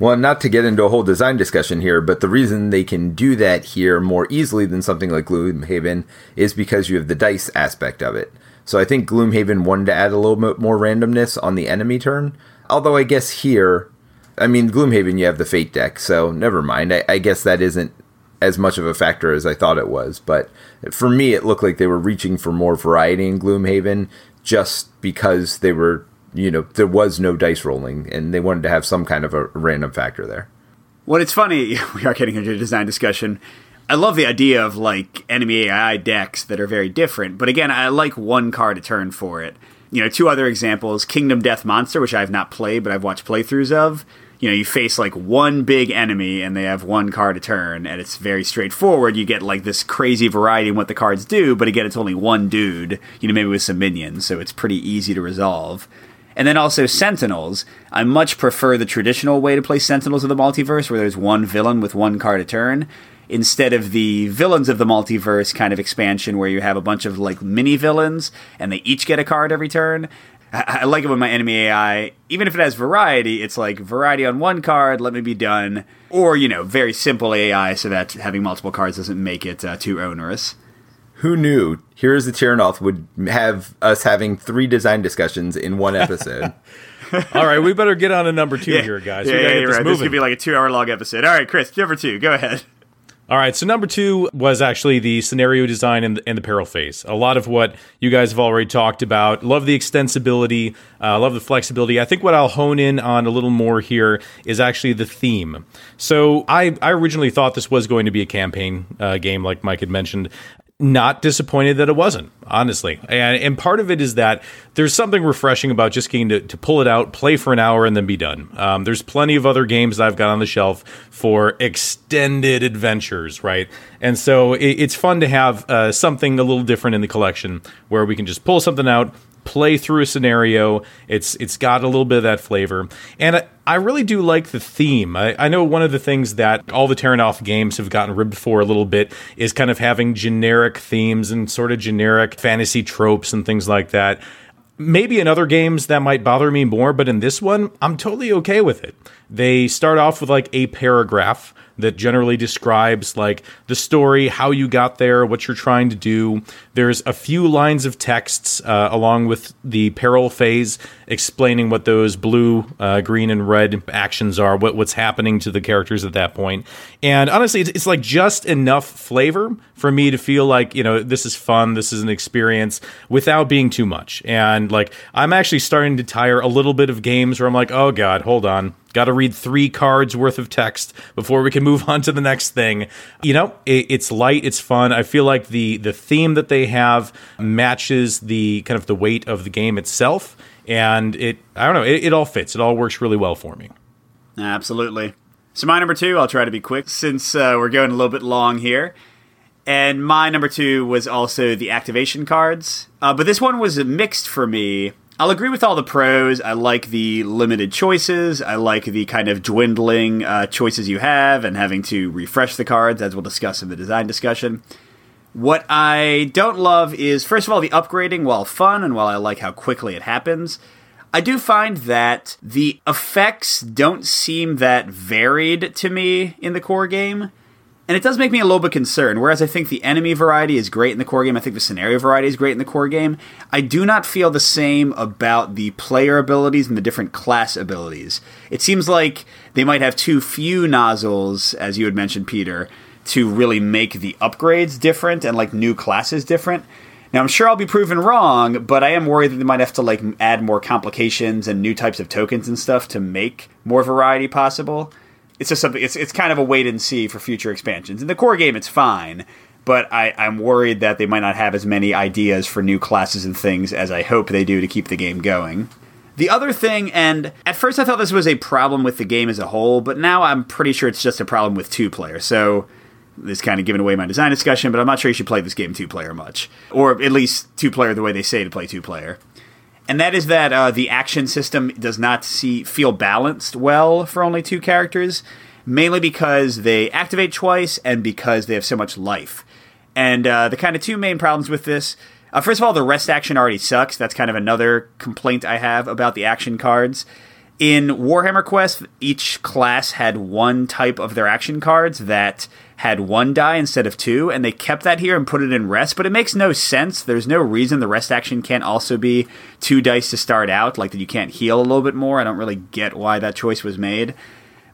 Well, not to get into a whole design discussion here, but the reason they can do that here more easily than something like Gloomhaven is because you have the dice aspect of it. So I think Gloomhaven wanted to add a little bit more randomness on the enemy turn. Although I guess here, I mean, Gloomhaven, you have the Fate deck, so never mind. I, I guess that isn't as much of a factor as I thought it was. But for me, it looked like they were reaching for more variety in Gloomhaven just because they were, you know, there was no dice rolling and they wanted to have some kind of a random factor there. Well, it's funny, we are getting into a design discussion. I love the idea of like enemy AI decks that are very different, but again, I like one card a turn for it. You know, two other examples: Kingdom Death Monster, which I have not played, but I've watched playthroughs of. You know, you face like one big enemy and they have one card a turn, and it's very straightforward. You get like this crazy variety in what the cards do, but again, it's only one dude. You know, maybe with some minions, so it's pretty easy to resolve. And then also Sentinels. I much prefer the traditional way to play Sentinels of the Multiverse, where there's one villain with one card a turn instead of the villains of the multiverse kind of expansion where you have a bunch of like mini villains and they each get a card every turn. I, I like it when my enemy AI, even if it has variety, it's like variety on one card, let me be done. Or, you know, very simple AI so that having multiple cards doesn't make it uh, too onerous. Who knew Heroes of Terrinoth would have us having three design discussions in one episode? All right, we better get on to number two yeah. here, guys. Yeah, yeah, yeah right. This, this is gonna be like a two-hour long episode. All right, Chris, number two, go ahead. All right, so number two was actually the scenario design and the, and the peril phase. A lot of what you guys have already talked about. Love the extensibility, uh, love the flexibility. I think what I'll hone in on a little more here is actually the theme. So I, I originally thought this was going to be a campaign uh, game, like Mike had mentioned not disappointed that it wasn't, honestly. And, and part of it is that there's something refreshing about just getting to, to pull it out, play for an hour, and then be done. Um, there's plenty of other games that I've got on the shelf for extended adventures, right? And so it, it's fun to have uh, something a little different in the collection where we can just pull something out, play through a scenario. It's it's got a little bit of that flavor, and I, I really do like the theme. I, I, know one of the things that all the Terrinoth games have gotten ribbed for a little bit is kind of having generic themes and sort of generic fantasy tropes and things like that. Maybe in other games that might bother me more, but in this one, I'm totally okay with it. They start off with like a paragraph that generally describes like the story, how you got there, what you're trying to do. There's a few lines of texts uh, along with the peril phase explaining what those blue, uh, green, and red actions are, what, what's happening to the characters at that point. And honestly, it's, it's like just enough flavor for me to feel like, you know, this is fun, this is an experience without being too much. And like, I'm actually starting to tire a little bit of games where I'm like, oh God, hold on Got to read three cards worth of text before we can move on to the next thing. You know, it, it's light, it's fun. I feel like the the theme that they have matches the kind of the weight of the game itself, and it I don't know, it, it all fits. It all works really well for me. Absolutely. So my number two, I'll try to be quick since uh, we're going a little bit long here. And my number two was also the activation cards. Uh, but this one was mixed for me. I'll agree with all the pros. I like the limited choices. I like the kind of dwindling uh, choices you have and having to refresh the cards, as we'll discuss in the design discussion. What I don't love is, first of all, the upgrading, while fun and while I like how quickly it happens, I do find that the effects don't seem that varied to me in the core game. And it does make me a little bit concerned. Whereas I think the enemy variety is great in the core game, I think the scenario variety is great in the core game. I do not feel the same about the player abilities and the different class abilities. It seems like they might have too few nozzles, as you had mentioned, Peter, to really make the upgrades different and like new classes different. Now I'm sure I'll be proven wrong, but I am worried that they might have to like add more complications and new types of tokens and stuff to make more variety possible it's just something. It's it's kind of a wait and see for future expansions. In the core game, it's fine, but I, I'm worried that they might not have as many ideas for new classes and things as I hope they do to keep the game going. The other thing, and at first I thought this was a problem with the game as a whole, but now I'm pretty sure it's just a problem with two player. So this kind of giving away my design discussion, but I'm not sure you should play this game two player much, or at least two player the way they say to play two player and that is that uh, the action system does not see feel balanced well for only two characters, mainly because they activate twice and because they have so much life. And uh, the kind of two main problems with this. Uh, first of all, the rest action already sucks. That's kind of another complaint I have about the action cards. In Warhammer Quest, each class had one type of their action cards that had one die instead of two, and they kept that here and put it in rest, but it makes no sense. There's no reason the rest action can't also be two dice to start out, like that you can't heal a little bit more. I don't really get why that choice was made.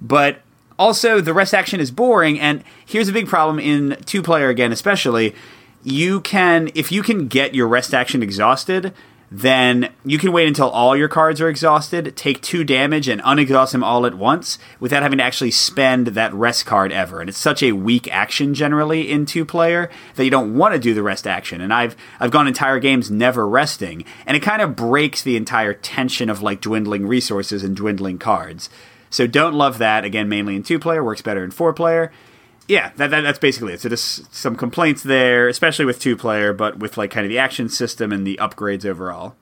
But also, the rest action is boring, and here's a big problem in two player again, especially. You can, if you can get your rest action exhausted, then you can wait until all your cards are exhausted, take two damage, and unexhaust them all at once without having to actually spend that rest card ever. And it's such a weak action generally in two player that you don't want to do the rest action. And I've I've gone entire games never resting, and it kind of breaks the entire tension of like dwindling resources and dwindling cards. So don't love that. Again, mainly in two player, works better in four player yeah, that, that, that's basically it. So just some complaints there, especially with two player, but with like kind of the action system and the upgrades overall.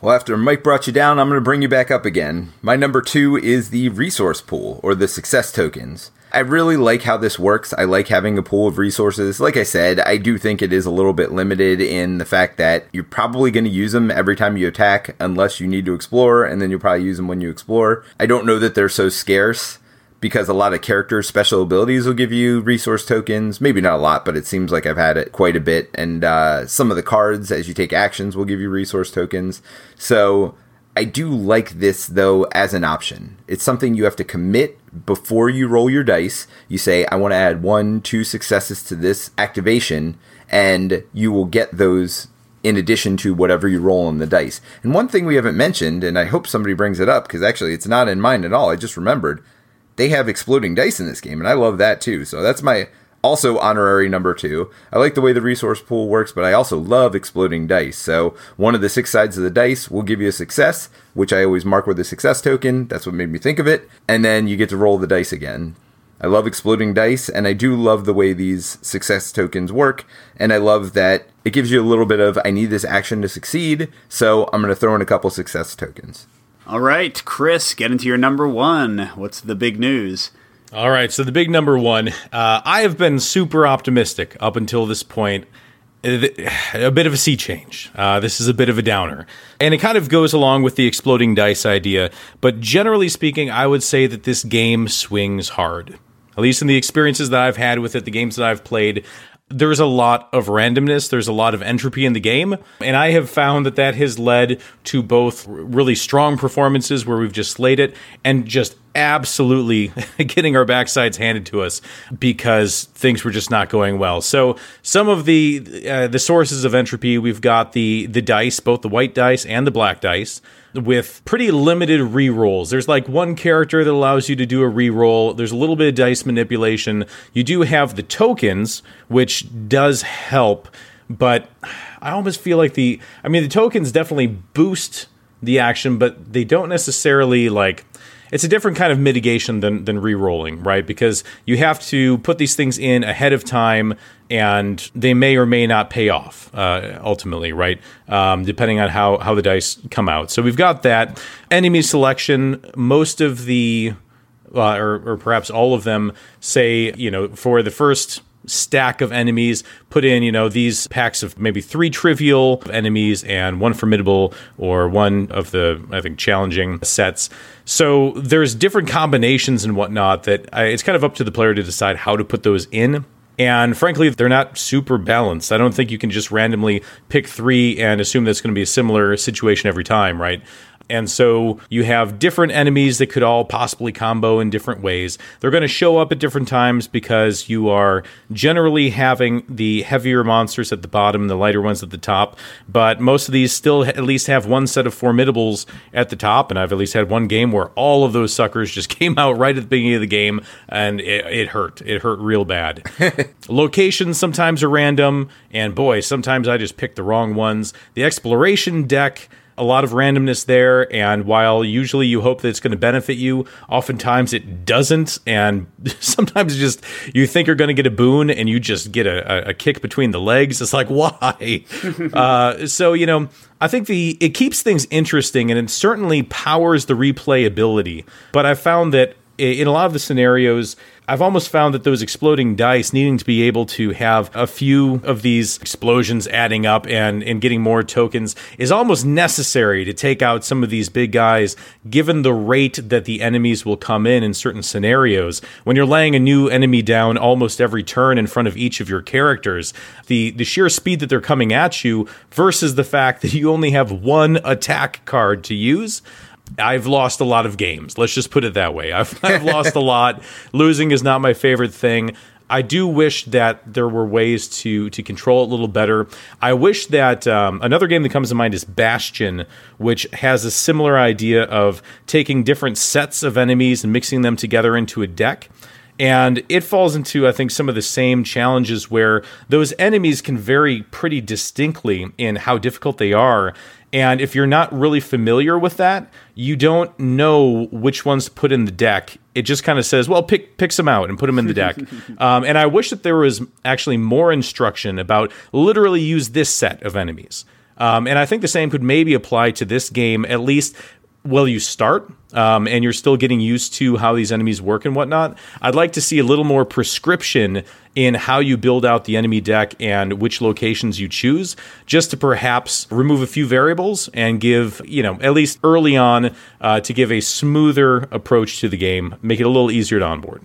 Well, after Mike brought you down, I'm going to bring you back up again. My number two is the resource pool or the success tokens. I really like how this works. I like having a pool of resources. Like I said, I do think it is a little bit limited in the fact that you're probably going to use them every time you attack unless you need to explore, and then you'll probably use them when you explore. I don't know that they're so scarce because a lot of characters' special abilities will give you resource tokens. Maybe not a lot, but it seems like I've had it quite a bit. And uh, some of the cards, as you take actions, will give you resource tokens. So I do like this, though, as an option. It's something you have to commit before you roll your dice. You say, I want to add one, two successes to this activation, and you will get those in addition to whatever you roll on the dice. And one thing we haven't mentioned, and I hope somebody brings it up because actually it's not in mine at all, I just remembered they have exploding dice in this game, and I love that too. So that's my also honorary number two. I like the way the resource pool works, but I also love exploding dice. So one of the six sides of the dice will give you a success, which I always mark with a success token. That's what made me think of it. And then you get to roll the dice again. I love exploding dice, and I do love the way these success tokens work. And I love that it gives you a little bit of I need this action to succeed, so I'm going to throw in a couple success tokens. All right, Chris, get into your number one. What's the big news? All right, so the big number one. Uh, I have been super optimistic up until this point. A bit of a sea change. Uh, this is a bit of a downer. And it kind of goes along with the exploding dice idea. But generally speaking, I would say that this game swings hard. At least in the experiences that I've had with it, the games that I've played, there's a lot of randomness, there's a lot of entropy in the game, and I have found that that has led to both really strong performances where we've just slayed it and just absolutely getting our backsides handed to us because things were just not going well. So some of the uh, the sources of entropy, we've got the the dice, both the white dice and the black dice with pretty limited re-rolls. There's like one character that allows you to do a re-roll. There's a little bit of dice manipulation. You do have the tokens, which does help, but I almost feel like the I mean the tokens definitely boost the action, but they don't necessarily like it's a different kind of mitigation than than re-rolling, right? Because you have to put these things in ahead of time, and they may or may not pay off uh, ultimately, right? Um, depending on how how the dice come out. So we've got that enemy selection. Most of the uh, or, or perhaps all of them say, you know, for the first stack of enemies, put in, you know, these packs of maybe three trivial enemies and one formidable or one of the, I think, challenging sets. So there's different combinations and whatnot that I, it's kind of up to the player to decide how to put those in. And frankly, they're not super balanced. I don't think you can just randomly pick three and assume that's going to be a similar situation every time, right? And so you have different enemies that could all possibly combo in different ways. They're going to show up at different times because you are generally having the heavier monsters at the bottom and the lighter ones at the top. But most of these still at least have one set of formidables at the top. And I've at least had one game where all of those suckers just came out right at the beginning of the game and it, it hurt. It hurt real bad. Locations sometimes are random. And boy, sometimes I just pick the wrong ones. The exploration deck a lot of randomness there. And while usually you hope that it's going to benefit you, oftentimes it doesn't. And sometimes just you think you're going to get a boon and you just get a, a kick between the legs. It's like, why? uh, so, you know, I think the it keeps things interesting and it certainly powers the replayability. But I found that in a lot of the scenarios, I've almost found that those exploding dice needing to be able to have a few of these explosions adding up and, and getting more tokens is almost necessary to take out some of these big guys, given the rate that the enemies will come in in certain scenarios. When you're laying a new enemy down almost every turn in front of each of your characters, the, the sheer speed that they're coming at you versus the fact that you only have one attack card to use I've lost a lot of games. Let's just put it that way. I've, I've lost a lot. Losing is not my favorite thing. I do wish that there were ways to to control it a little better. I wish that um, another game that comes to mind is Bastion, which has a similar idea of taking different sets of enemies and mixing them together into a deck. And it falls into, I think, some of the same challenges where those enemies can vary pretty distinctly in how difficult they are. And if you're not really familiar with that, you don't know which ones to put in the deck. It just kind of says, well, pick pick some out and put them in the deck. um, and I wish that there was actually more instruction about literally use this set of enemies. Um, and I think the same could maybe apply to this game, at least well you start? Um, and you're still getting used to how these enemies work and whatnot. I'd like to see a little more prescription in how you build out the enemy deck and which locations you choose just to perhaps remove a few variables and give you know at least early on uh, to give a smoother approach to the game make it a little easier to onboard.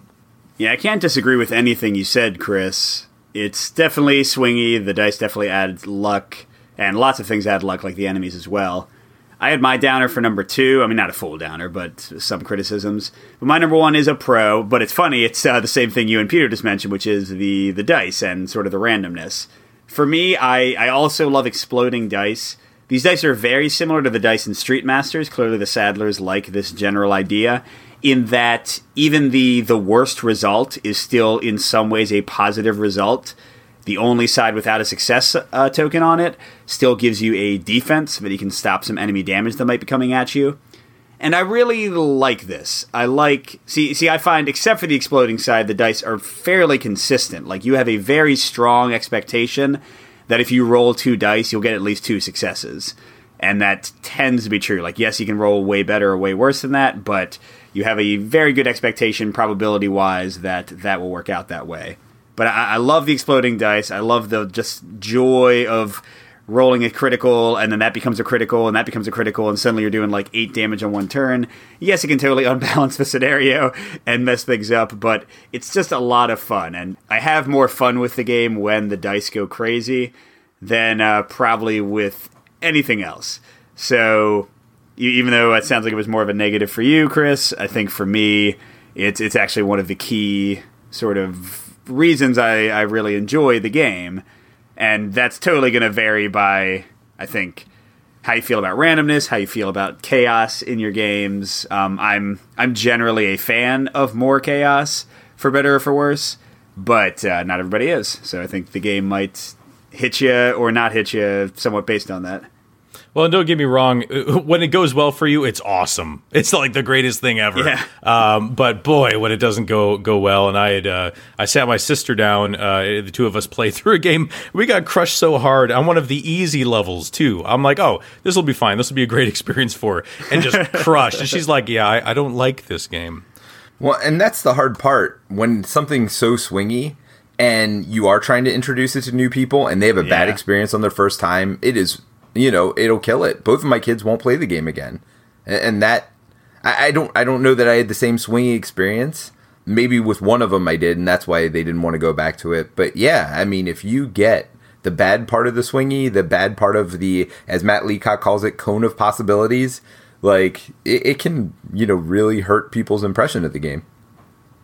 Yeah i can't disagree with anything you said chris. It's definitely swingy. The dice definitely add luck and lots of things add luck like the enemies as well I had my downer for number two. I mean, not a full downer, but some criticisms. But my number one is a pro. But it's funny. It's uh, the same thing you and Peter just mentioned, which is the the dice and sort of the randomness. For me, I I also love exploding dice. These dice are very similar to the dice in Street Masters. Clearly, the Sadlers like this general idea in that even the the worst result is still in some ways a positive result the only side without a success uh, token on it still gives you a defense that you can stop some enemy damage that might be coming at you. And I really like this. I like see see I find except for the exploding side the dice are fairly consistent. Like you have a very strong expectation that if you roll two dice you'll get at least two successes. And that tends to be true. Like yes, you can roll way better or way worse than that, but you have a very good expectation probability wise that that will work out that way. But I, I love the exploding dice. I love the just joy of rolling a critical and then that becomes a critical and that becomes a critical and suddenly you're doing like eight damage on one turn. Yes, it can totally unbalance the scenario and mess things up, but it's just a lot of fun. And I have more fun with the game when the dice go crazy than uh, probably with anything else. So even though it sounds like it was more of a negative for you, Chris, I think for me, it's it's actually one of the key sort of reasons I, I really enjoy the game. And that's totally going to vary by, I think, how you feel about randomness, how you feel about chaos in your games. Um, I'm I'm generally a fan of more chaos, for better or for worse, but uh, not everybody is. So I think the game might hit you or not hit you somewhat based on that. Well, and don't get me wrong. When it goes well for you, it's awesome. It's like the greatest thing ever. Yeah. Um, but boy, when it doesn't go go well, and I had uh, I sat my sister down. Uh, the two of us play through a game. We got crushed so hard on one of the easy levels too. I'm like, oh, this will be fine. This will be a great experience for her, and just crushed. And she's like, yeah, I, I don't like this game. Well, and that's the hard part when something's so swingy and you are trying to introduce it to new people and they have a bad experience on their first time. It is, you know, it'll kill it. Both of my kids won't play the game again, and that I, don't, I don't know that I had the same swingy experience. Maybe with one of them I did, and that's why they didn't want to go back to it. But yeah, I mean, if you get the bad part of the swingy, the bad part of the, as Matt Leacock calls it, cone of possibilities, like it, it can, you know, really hurt people's impression of the game.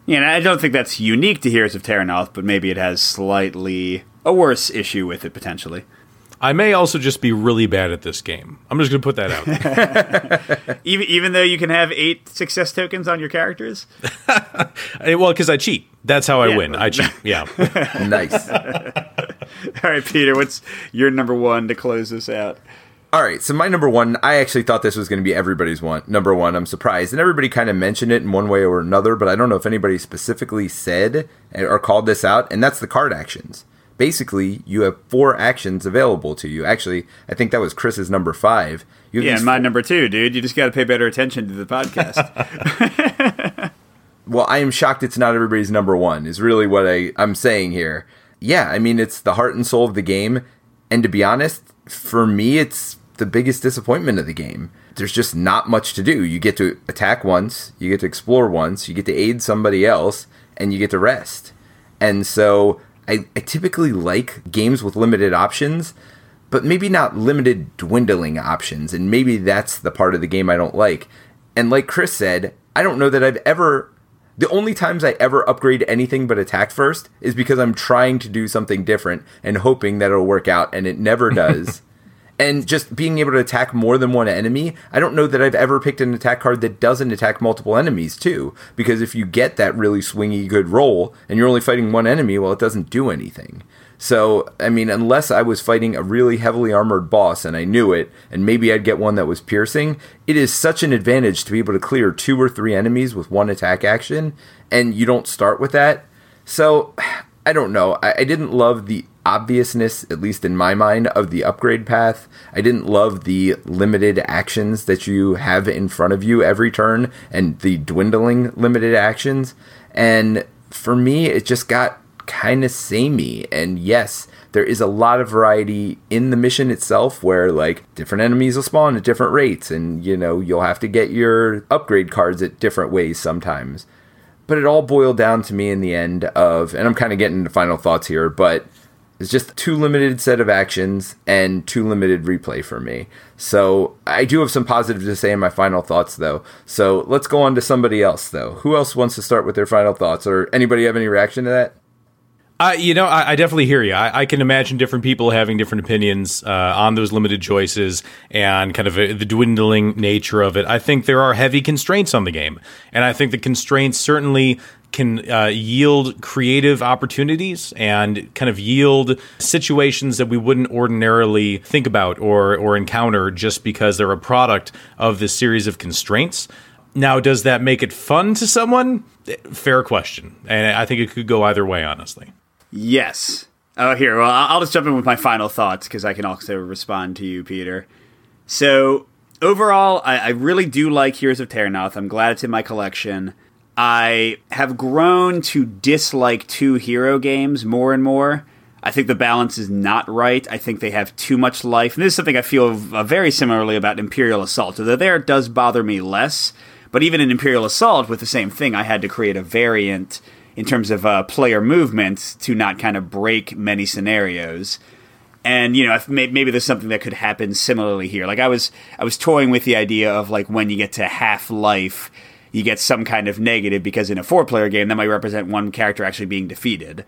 Yeah, and I don't think that's unique to Heroes of Terrinoth, but maybe it has slightly a worse issue with it potentially. I may also just be really bad at this game. I'm just going to put that out. Even even though you can have eight success tokens on your characters. Well, because I cheat. That's how I Yeah. win. I cheat. Yeah. Nice. All right, Peter, what's your number one to close this out? All right, so my number one, I actually thought this was going to be everybody's one. Number one, I'm surprised, and everybody kind of mentioned it in one way or another, but I don't know if anybody specifically said or called this out, and that's the card actions. Basically, you have four actions available to you. Actually, I think that was Chris's number five. Yeah, and my number two, dude. You just got to pay better attention to the podcast. well, I am shocked it's not everybody's number one, is really what I, I'm saying here. Yeah, I mean, it's the heart and soul of the game. And to be honest, for me, it's the biggest disappointment of the game. There's just not much to do. You get to attack once, you get to explore once, you get to aid somebody else, and you get to rest. And so I, I typically like games with limited options, but maybe not limited dwindling options. And maybe that's the part of the game I don't like. And like Chris said, I don't know that I've ever. The only times I ever upgrade anything but attack first is because I'm trying to do something different and hoping that it'll work out, and it never does. And just being able to attack more than one enemy, I don't know that I've ever picked an attack card that doesn't attack multiple enemies too. Because if you get that really swingy good roll and you're only fighting one enemy, well, it doesn't do anything. So, I mean, unless I was fighting a really heavily armored boss and I knew it, and maybe I'd get one that was piercing, it is such an advantage to be able to clear two or three enemies with one attack action, and you don't start with that. So, I don't know. I, I didn't love the obviousness, at least in my mind, of the upgrade path. I didn't love the limited actions that you have in front of you every turn and the dwindling limited actions. And for me, it just got kind of samey. And yes, there is a lot of variety in the mission itself where like different enemies will spawn at different rates and you know you'll have to get your upgrade cards at different ways sometimes but it all boiled down to me in the end of and i'm kind of getting into final thoughts here but it's just too limited set of actions and too limited replay for me. So i do have some positive to say in my final thoughts though. So let's go on to somebody else though. Who else wants to start with their final thoughts or anybody have any reaction to that Uh, you know, I, I definitely hear you. I, I can imagine different people having different opinions uh, on those limited choices and kind of uh the dwindling nature of it. I think there are heavy constraints on the game, and I think the constraints certainly can uh, yield creative opportunities and kind of yield situations that we wouldn't ordinarily think about or or encounter just because they're a product of this series of constraints. Now, does that make it fun to someone? Fair question, and I think it could go either way, honestly. Yes. Oh, here. Well, I'll just jump in with my final thoughts because I can also respond to you, Peter. So, overall, I, I really do like Heroes of Terrinoth. I'm glad it's in my collection. I have grown to dislike two hero games more and more. I think the balance is not right. I think they have too much life. And this is something I feel uh, very similarly about Imperial Assault. Although there it does bother me less. But even in Imperial Assault, with the same thing, I had to create a variant in terms of uh, player movement to not kind of break many scenarios. And you know, if may- maybe there's something that could happen similarly here. Like I was, I was toying with the idea of like when you get to half life, you get some kind of negative because in a four-player game that might represent one character actually being defeated.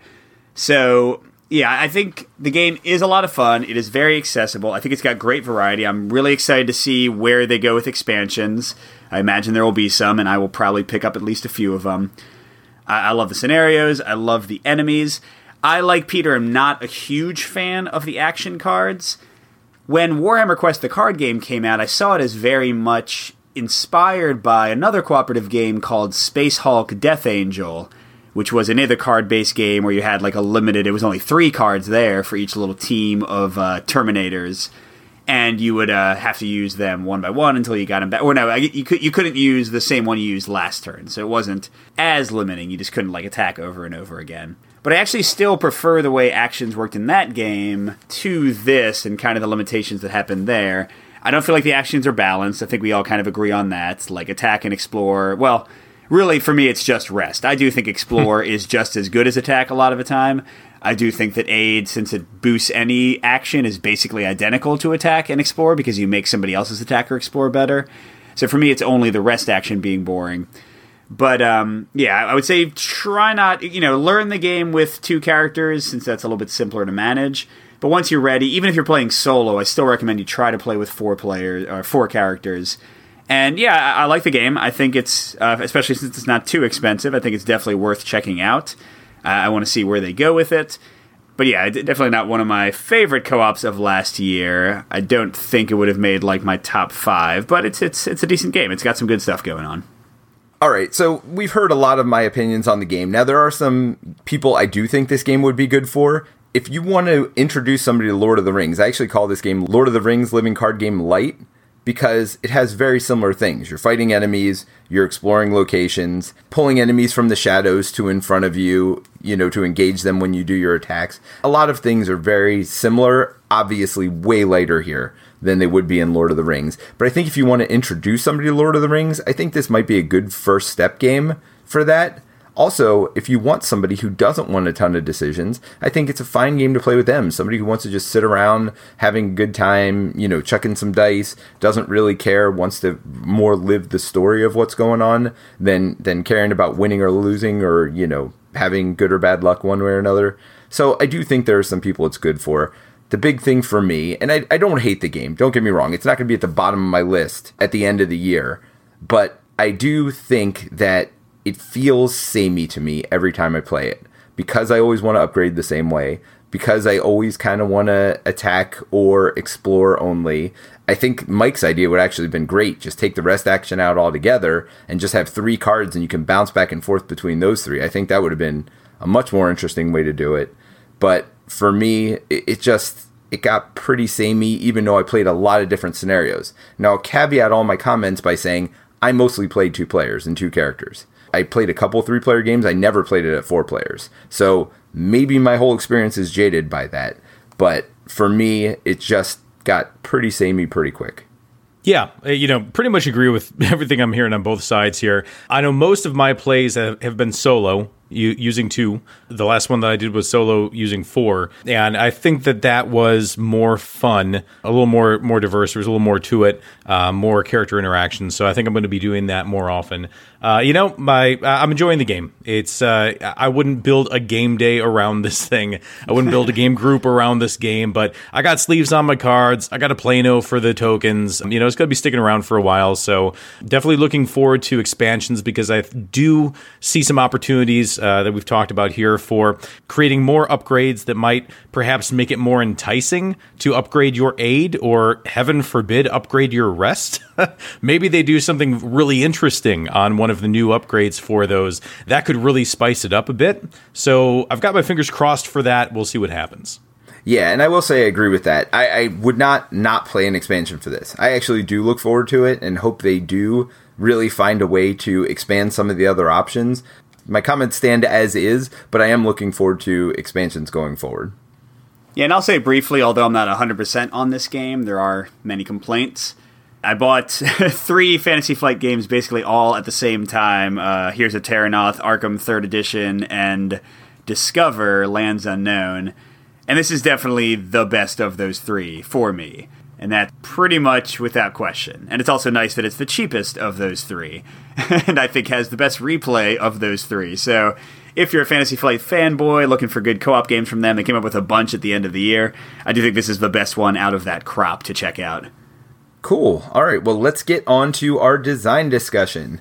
So yeah, I think the game is a lot of fun. It is very accessible. I think it's got great variety. I'm really excited to see where they go with expansions. I imagine there will be some, and I will probably pick up at least a few of them. I, I love the scenarios. I love the enemies. I, like Peter, am not a huge fan of the action cards. when Warhammer Quest the card game came out, I saw it as very much inspired by another cooperative game called Space Hulk Death Angel, which was another card based game where you had like a limited, it was only three cards there for each little team of uh, Terminators. And you would uh, have to use them one by one until you got them back. Or no, you, could, you couldn't use the same one you used last turn, so it wasn't as limiting. You just couldn't like attack over and over again. But I actually still prefer the way actions worked in that game to this and kind of the limitations that happened there. I don't feel like the actions are balanced. I think we all kind of agree on that. Like attack and explore. Well, really, for me, it's just rest. I do think explore is just as good as attack a lot of the time. I do think that aid, since it boosts any action, is basically identical to attack and explore because you make somebody else's attack or explore better. So for me, it's only the rest action being boring. But um, yeah, I would say try not, you know, learn the game with two characters since that's a little bit simpler to manage. But once you're ready, even if you're playing solo, I still recommend you try to play with four players or four characters. And yeah, I, I like the game. I think it's, uh, especially since it's not too expensive, I think it's definitely worth checking out. I want to see where they go with it. But yeah, definitely not one of my favorite co-ops of last year. I don't think it would have made like my top five, but it's it's it's a decent game. It's got some good stuff going on. All right, so we've heard a lot of my opinions on the game. Now, there are some people I do think this game would be good for. If you want to introduce somebody to Lord of the Rings, I actually call this game Lord of the Rings Living Card Game Light because it has very similar things. You're fighting enemies, you're exploring locations, pulling enemies from the shadows to in front of you, you know, to engage them when you do your attacks. A lot of things are very similar, obviously, way lighter here than they would be in Lord of the Rings. But I think if you want to introduce somebody to Lord of the Rings, I think this might be a good first step game for that. Also, if you want somebody who doesn't want a ton of decisions, I think it's a fine game to play with them. Somebody who wants to just sit around having a good time, you know, chucking some dice, doesn't really care, wants to more live the story of what's going on than than caring about winning or losing or, you know, having good or bad luck one way or another. So I do think there are some people it's good for the big thing for me, and I, I don't hate the game, don't get me wrong, it's not going to be at the bottom of my list at the end of the year, but I do think that it feels samey to me every time I play it because I always want to upgrade the same way, because I always kind of want to attack or explore only. I think Mike's idea would actually have been great. Just take the rest action out altogether and just have three cards and you can bounce back and forth between those three. I think that would have been a much more interesting way to do it. But for me, it, just it got pretty samey, even though I played a lot of different scenarios. Now, I'll caveat all my comments by saying I mostly played two players and two characters. I played a couple three player games, I never played it at four players. So maybe my whole experience is jaded by that. But for me, it just got pretty samey pretty quick. Yeah, uh, you know, pretty much agree with everything I'm hearing on both sides here. I know most of my plays have, been solo, using two. The last one that I did was solo using four, and I think that that was more fun, a little more more diverse. There was a little more to it, uh, more character interaction. So I think I'm going to be doing that more often. Uh, you know, my I'm enjoying the game. It's uh, I wouldn't build a game day around this thing. I wouldn't build a game group around this game. But I got sleeves on my cards. I got a Plano for the tokens. You know, it's going to be sticking around for a while. So definitely looking forward to expansions because I do see some opportunities uh, that we've talked about here for creating more upgrades that might perhaps make it more enticing to upgrade your aid or heaven forbid upgrade your rest. Maybe they do something really interesting on one one of the new upgrades for those, that could really spice it up a bit. So I've got my fingers crossed for that. We'll see what happens. Yeah, and I will say I agree with that. I, I would not not play an expansion for this. I actually do look forward to it and hope they do really find a way to expand some of the other options. My comments stand as is, but I am looking forward to expansions going forward. Yeah, and I'll say briefly, although I'm not 100% on this game, there are many complaints. I bought three Fantasy Flight games basically all at the same time. Uh, Heroes of Terrinoth, Arkham Third Edition, and Discover Lands Unknown. And this is definitely the best of those three for me. And that pretty much without question. And it's also nice that it's the cheapest of those three. and I think has the best replay of those three. So if you're a Fantasy Flight fanboy looking for good co op games from them, they came up with a bunch at the end of the year. I do think this is the best one out of that crop to check out. Cool. All right. Well, let's get on to our design discussion.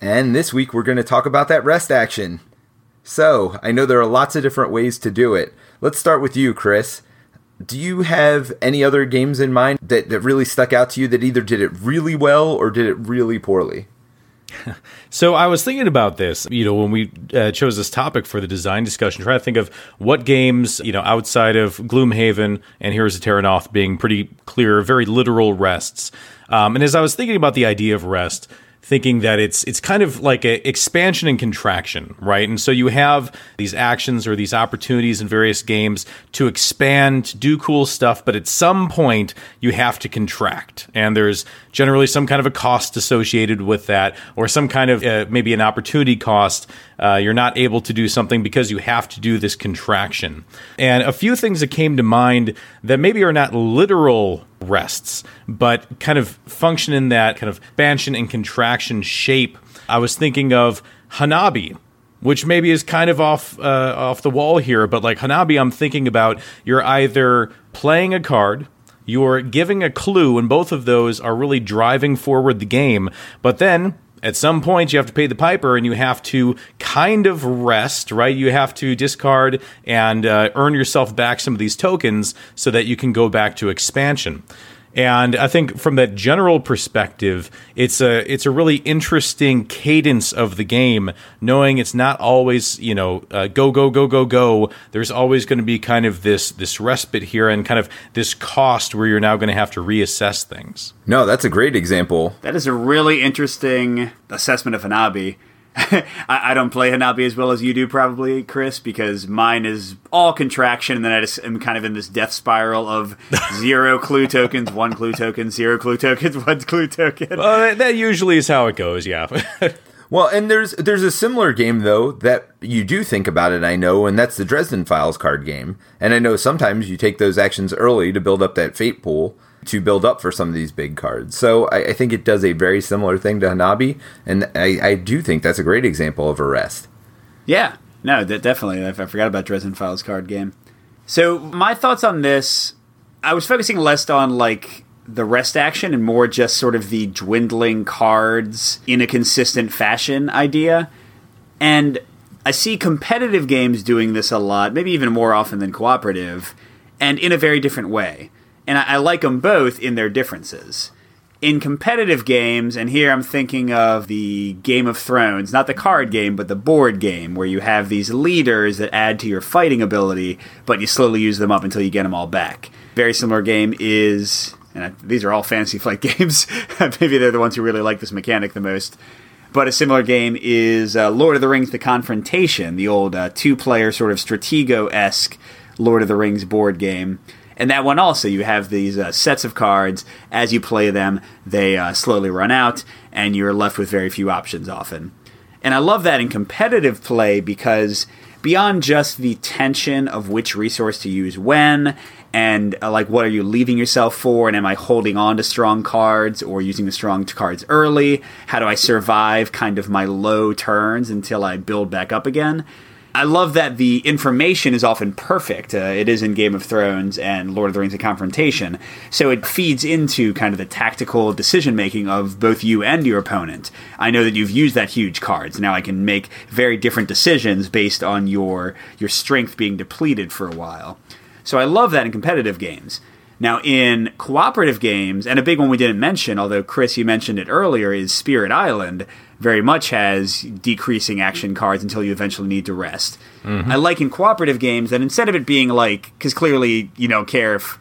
And this week we're going to talk about that rest action. So, I know there are lots of different ways to do it. Let's start with you, Chris. do you have any other games in mind that, that really stuck out to you that either did it really well or did it really poorly? So I was thinking about this, you know, when we uh, chose this topic for the design discussion, trying to think of what games, you know, outside of Gloomhaven and Heroes of Terrinoth being pretty clear, very literal rests. Um, and as I was thinking about the idea of rest, thinking that it's it's kind of like an expansion and contraction, right? And so you have these actions or these opportunities in various games to expand, to do cool stuff, but at some point you have to contract, and there's generally some kind of a cost associated with that, or some kind of uh, maybe an opportunity cost. Uh, you're not able to do something because you have to do this contraction. And a few things that came to mind that maybe are not literal rests, but kind of function in that kind of expansion and contraction shape. I was thinking of Hanabi, which maybe is kind of off uh, off the wall here, but like Hanabi, I'm thinking about you're either playing a card, you're giving a clue, and both of those are really driving forward the game, but then at some point you have to pay the piper and you have to kind of rest right? You have to discard and uh, earn yourself back some of these tokens so that you can go back to expansion and I think from that general perspective, it's a it's a really interesting cadence of the game, knowing it's not always you know uh, go go go go go. There's always going to be kind of this this respite here and kind of this cost where you're now going to have to reassess things. No, that's a great example. That is a really interesting assessment of Hanabi. I, I, don't play Hanabi as well as you do, probably, Chris, because mine is all contraction, and then I just am kind of in this death spiral of zero clue tokens, one clue token, zero clue tokens, one clue token. Well, that usually is how it goes, yeah. well, and there's there's a similar game though that you do think about it. I know, and that's the Dresden Files card game. And I know sometimes you take those actions early to build up that fate pool to build up for some of these big cards. So I, I think it does a very similar thing to Hanabi, and I, I, do think that's a great example of a rest. Yeah, no, definitely. I forgot about Dresden Files card game. So my thoughts on this, I was focusing less on like the rest action and more just sort of the dwindling cards in a consistent fashion idea. And I see competitive games doing this a lot, maybe even more often than cooperative, and in a very different way and I, I like them both in their differences. In competitive games, and here I'm thinking of the Game of Thrones, not the card game, but the board game, where you have these leaders that add to your fighting ability, but you slowly use them up until you get them all back. Very similar game is, and I, these are all Fantasy Flight games. Maybe they're the ones who really like this mechanic the most. But a similar game is uh, Lord of the Rings: The Confrontation, the old uh, two-player sort of Stratego esque Lord of the Rings board game and that one also, you have these uh, sets of cards. As you play them, they uh, slowly run out, and you're left with very few options often. And I love that in competitive play because beyond just the tension of which resource to use when, and uh, like what are you leaving yourself for, and am I holding on to strong cards or using the strong cards early? How do I survive kind of my low turns until I build back up again? I love that the information is often perfect. Uh, it is in Game of Thrones and Lord of the Rings: The Confrontation, so it feeds into kind of the tactical decision making of both you and your opponent. I know that you've used that huge cards. Now I can make very different decisions based on your your strength being depleted for a while. So I love that in competitive games. Now, in cooperative games, and a big one we didn't mention, although Chris, you mentioned it earlier, is Spirit Island, very much has decreasing action cards until you eventually need to rest. Mm-hmm. I like in cooperative games that instead of it being like, because clearly you don't care if,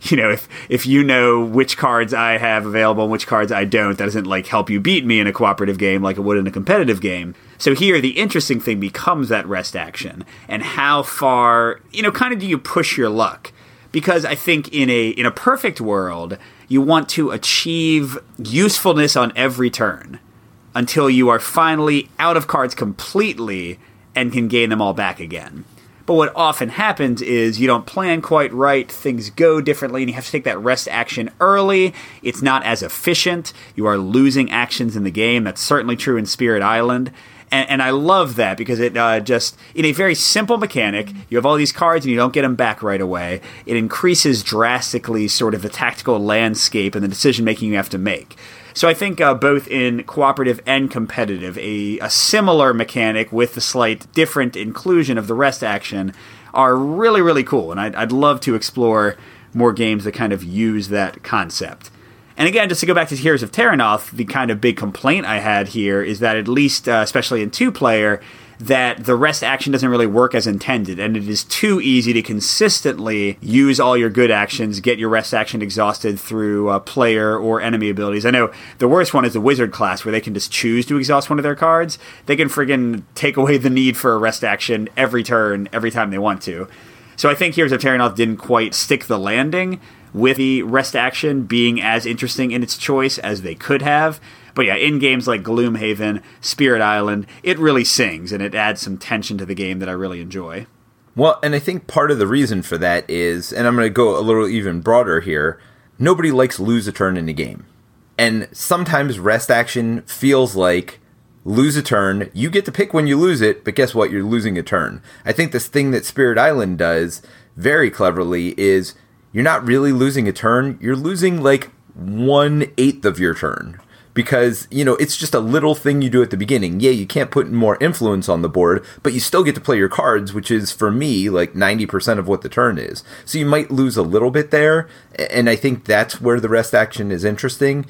you know, if if you know which cards I have available and which cards I don't, that doesn't like help you beat me in a cooperative game like it would in a competitive game. So here, the interesting thing becomes that rest action and how far, you know, kind of do you push your luck because I think in a in a perfect world, you want to achieve usefulness on every turn until you are finally out of cards completely and can gain them all back again. But what often happens is you don't plan quite right, things go differently, and you have to take that rest action early. It's not as efficient. You are losing actions in the game. That's certainly true in Spirit Island. And, and I love that because it uh, just, in a very simple mechanic, you have all these cards and you don't get them back right away. It increases drastically sort of the tactical landscape and the decision making you have to make. So I think uh, both in cooperative and competitive, a, a, similar mechanic with the slight different inclusion of the rest action are really, really cool. And I'd, I'd love to explore more games that kind of use that concept. And again, just to go back to Heroes of Terrinoth, the kind of big complaint I had here is that at least, uh, especially in two player, that the rest action doesn't really work as intended, and it is too easy to consistently use all your good actions, get your rest action exhausted through uh, player or enemy abilities. I know the worst one is the wizard class, where they can just choose to exhaust one of their cards. They can friggin' take away the need for a rest action every turn, every time they want to. So I think Heroes of Terrinoth didn't quite stick the landing with the rest action being as interesting in its choice as they could have. But yeah, in games like Gloomhaven, Spirit Island, it really sings and it adds some tension to the game that I really enjoy. Well, and I think part of the reason for that is, and I'm going to go a little even broader here, nobody likes lose a turn in a game. And sometimes rest action feels like lose a turn, you get to pick when you lose it, but guess what? You're losing a turn. I think this thing that Spirit Island does very cleverly is you're not really losing a turn, you're losing like one eighth of your turn because you know it's just a little thing you do at the beginning. Yeah, you can't put more influence on the board, but you still get to play your cards, which is for me like 90% of what the turn is. So you might lose a little bit there, and I think that's where the rest action is interesting.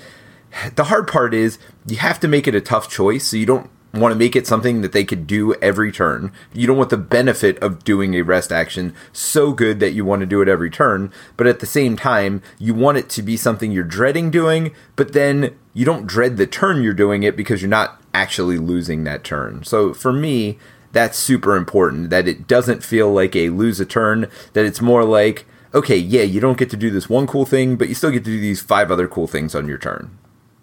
The hard part is you have to make it a tough choice, so you don't want to make it something that they could do every turn. You don't want the benefit of doing a rest action so good that you want to do it every turn, but at the same time, you want it to be something you're dreading doing, but then you don't dread the turn you're doing it because you're not actually losing that turn. So for me, that's super important that it doesn't feel like a lose a turn, that it's more like, okay, yeah, you don't get to do this one cool thing, but you still get to do these five other cool things on your turn.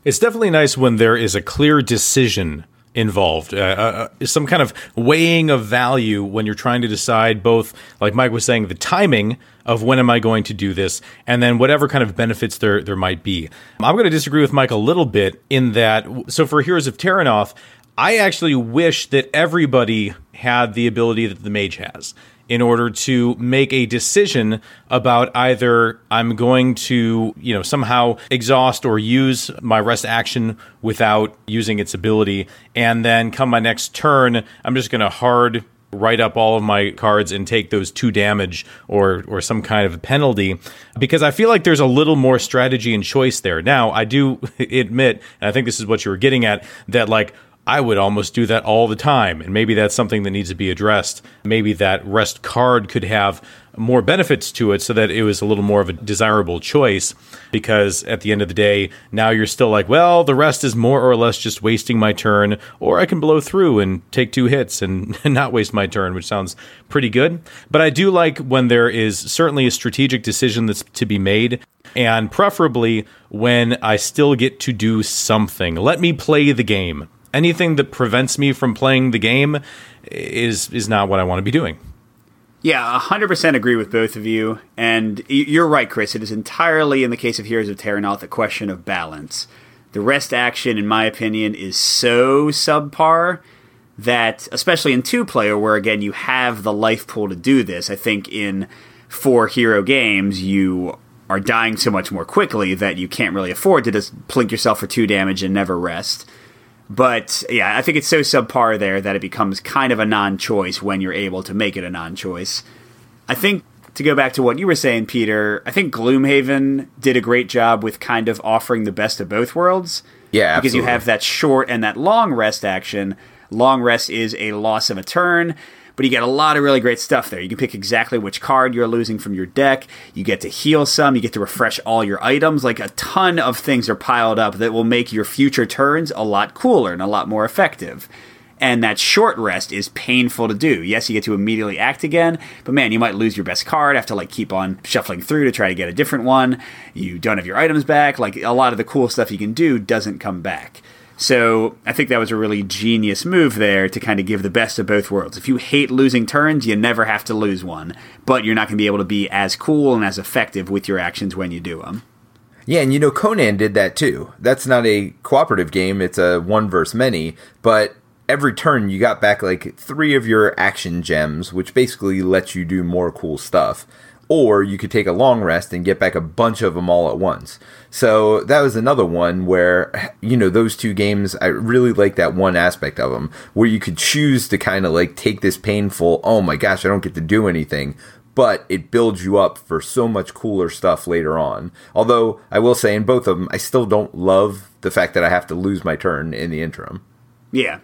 It's definitely nice when there is a clear decision involved, uh, uh, uh, some kind of weighing of value when you're trying to decide both, like Mike was saying, the timing of when am I going to do this, and then whatever kind of benefits there there might be. I'm going to disagree with Mike a little bit in that. So for Heroes of Terrinoth, I actually wish that everybody had the ability that the mage has in order to make a decision about either I'm going to, you know, somehow exhaust or use my rest action without using its ability. And then come my next turn, I'm just going to hard write up all of my cards and take those two damage or or some kind of penalty because I feel like there's a little more strategy and choice there. Now, I do admit, and I think this is what you were getting at, that like I would almost do that all the time. And maybe that's something that needs to be addressed. Maybe that rest card could have more benefits to it so that it was a little more of a desirable choice. Because at the end of the day, now you're still like, well, the rest is more or less just wasting my turn, or I can blow through and take two hits and not waste my turn, which sounds pretty good. But I do like when there is certainly a strategic decision that's to be made. And preferably when I still get to do something. Let me play the game anything that prevents me from playing the game is is not what I want to be doing. Yeah, 100% agree with both of you. And you're right, Chris. It is entirely, in the case of Heroes of Terrinoth, a question of balance. The rest action, in my opinion, is so subpar that, especially in two player, where again you have the life pool to do this, I think in four hero games, you are dying so much more quickly that you can't really afford to just plink yourself for two damage and never rest. But yeah, I think it's so subpar there that it becomes kind of a non choice when you're able to make it a non choice. I think to go back to what you were saying, Peter, I think Gloomhaven did a great job with kind of offering the best of both worlds. Yeah, because you have that short and that long rest action. Long rest is a loss of a turn, but you get a lot of really great stuff there. You can pick exactly which card you're losing from your deck. You get to heal some. You get to refresh all your items. Like a ton of things are piled up that will make your future turns a lot cooler and a lot more effective. And that short rest is painful to do. Yes, you get to immediately act again, but man, you might lose your best card, have to like keep on shuffling through to try to get a different one. You don't have your items back. Like a lot of the cool stuff you can do doesn't come back. So I think that was a really genius move there to kind of give the best of both worlds. If you hate losing turns, you never have to lose one, but you're not going to be able to be as cool and as effective with your actions when you do them. Yeah, and you know Conan did that too. That's not a cooperative game; it's a one versus many. But every turn, you got back like three of your action gems, which basically lets you do more cool stuff. Or you could take a long rest and get back a bunch of them all at once. So that was another one where, you know, those two games, I really like that one aspect of them where you could choose to kind of like take this painful, oh my gosh, I don't get to do anything, but it builds you up for so much cooler stuff later on. Although I will say in both of them, I still don't love the fact that I have to lose my turn in the interim. Yeah.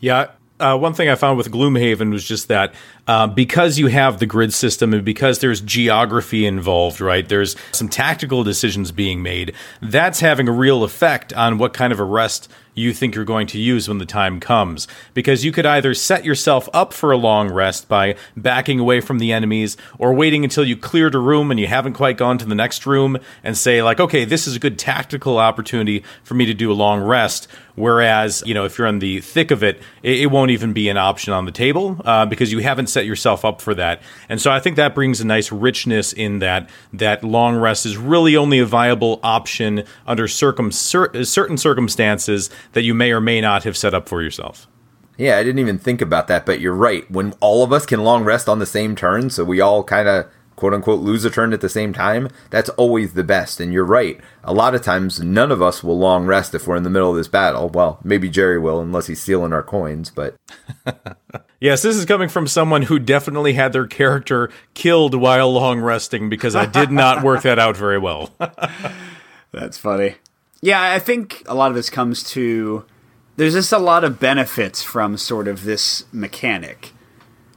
Yeah, uh, one thing I found with Gloomhaven was just that uh, because you have the grid system and because there's geography involved, right? There's some tactical decisions being made. That's having a real effect on what kind of a rest you think you're going to use when the time comes. Because you could either set yourself up for a long rest by backing away from the enemies or waiting until you cleared a room and you haven't quite gone to the next room and say, like, okay, this is a good tactical opportunity for me to do a long rest. Whereas, you know, if you're in the thick of it, it, it won't even be an option on the table uh, because you haven't set yourself up for that. And so I think that brings a nice richness in that that long rest is really only a viable option under circum- cer- certain circumstances that you may or may not have set up for yourself. Yeah, I didn't even think about that, but you're right. When all of us can long rest on the same turn, so we all kind of quote unquote lose a turn at the same time, that's always the best. And you're right. A lot of times, none of us will long rest if we're in the middle of this battle. Well, maybe Jerry will, unless he's stealing our coins, but. yes, this is coming from someone who definitely had their character killed while long resting because I did not work that out very well. that's funny. Yeah, I think a lot of this comes to there's just a lot of benefits from sort of this mechanic.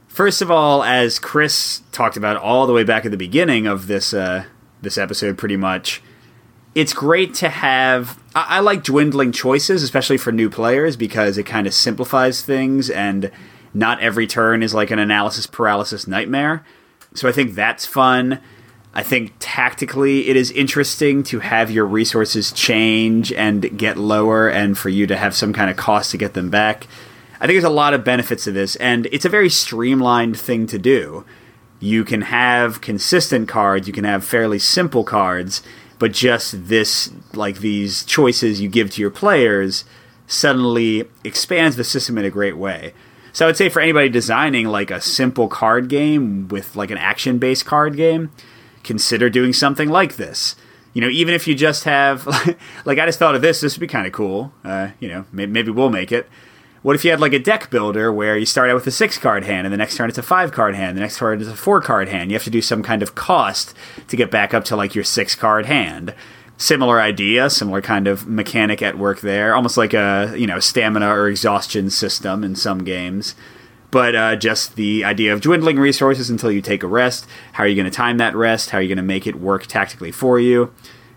First of all, as Chris talked about all the way back at the beginning of this uh, this episode, pretty much, it's great to have. I, I like dwindling choices, especially for new players, because it kind of simplifies things, and not every turn is like an analysis paralysis nightmare. So I think that's fun. I think tactically it is interesting to have your resources change and get lower and for you to have some kind of cost to get them back. I think there's a lot of benefits to this, and it's a very streamlined thing to do. You can have consistent cards, you can have fairly simple cards, but just this, like these choices you give to your players, suddenly expands the system in a great way. So I would say for anybody designing like a simple card game with like an action based card game, consider doing something like this. You know, even if you just have, like, I just thought of this, this would be kind of cool. Uh, you know, maybe, maybe we'll make it. What if you had like a deck builder where you start out with a six card hand and the next turn it's a five card hand, the next turn it's a four card hand? You have to do some kind of cost to get back up to like your six card hand. Similar idea, similar kind of mechanic at work there, almost like a you know stamina or exhaustion system in some games but uh, just the idea of dwindling resources until you take a rest. How are you going to time that rest? How are you going to make it work tactically for you?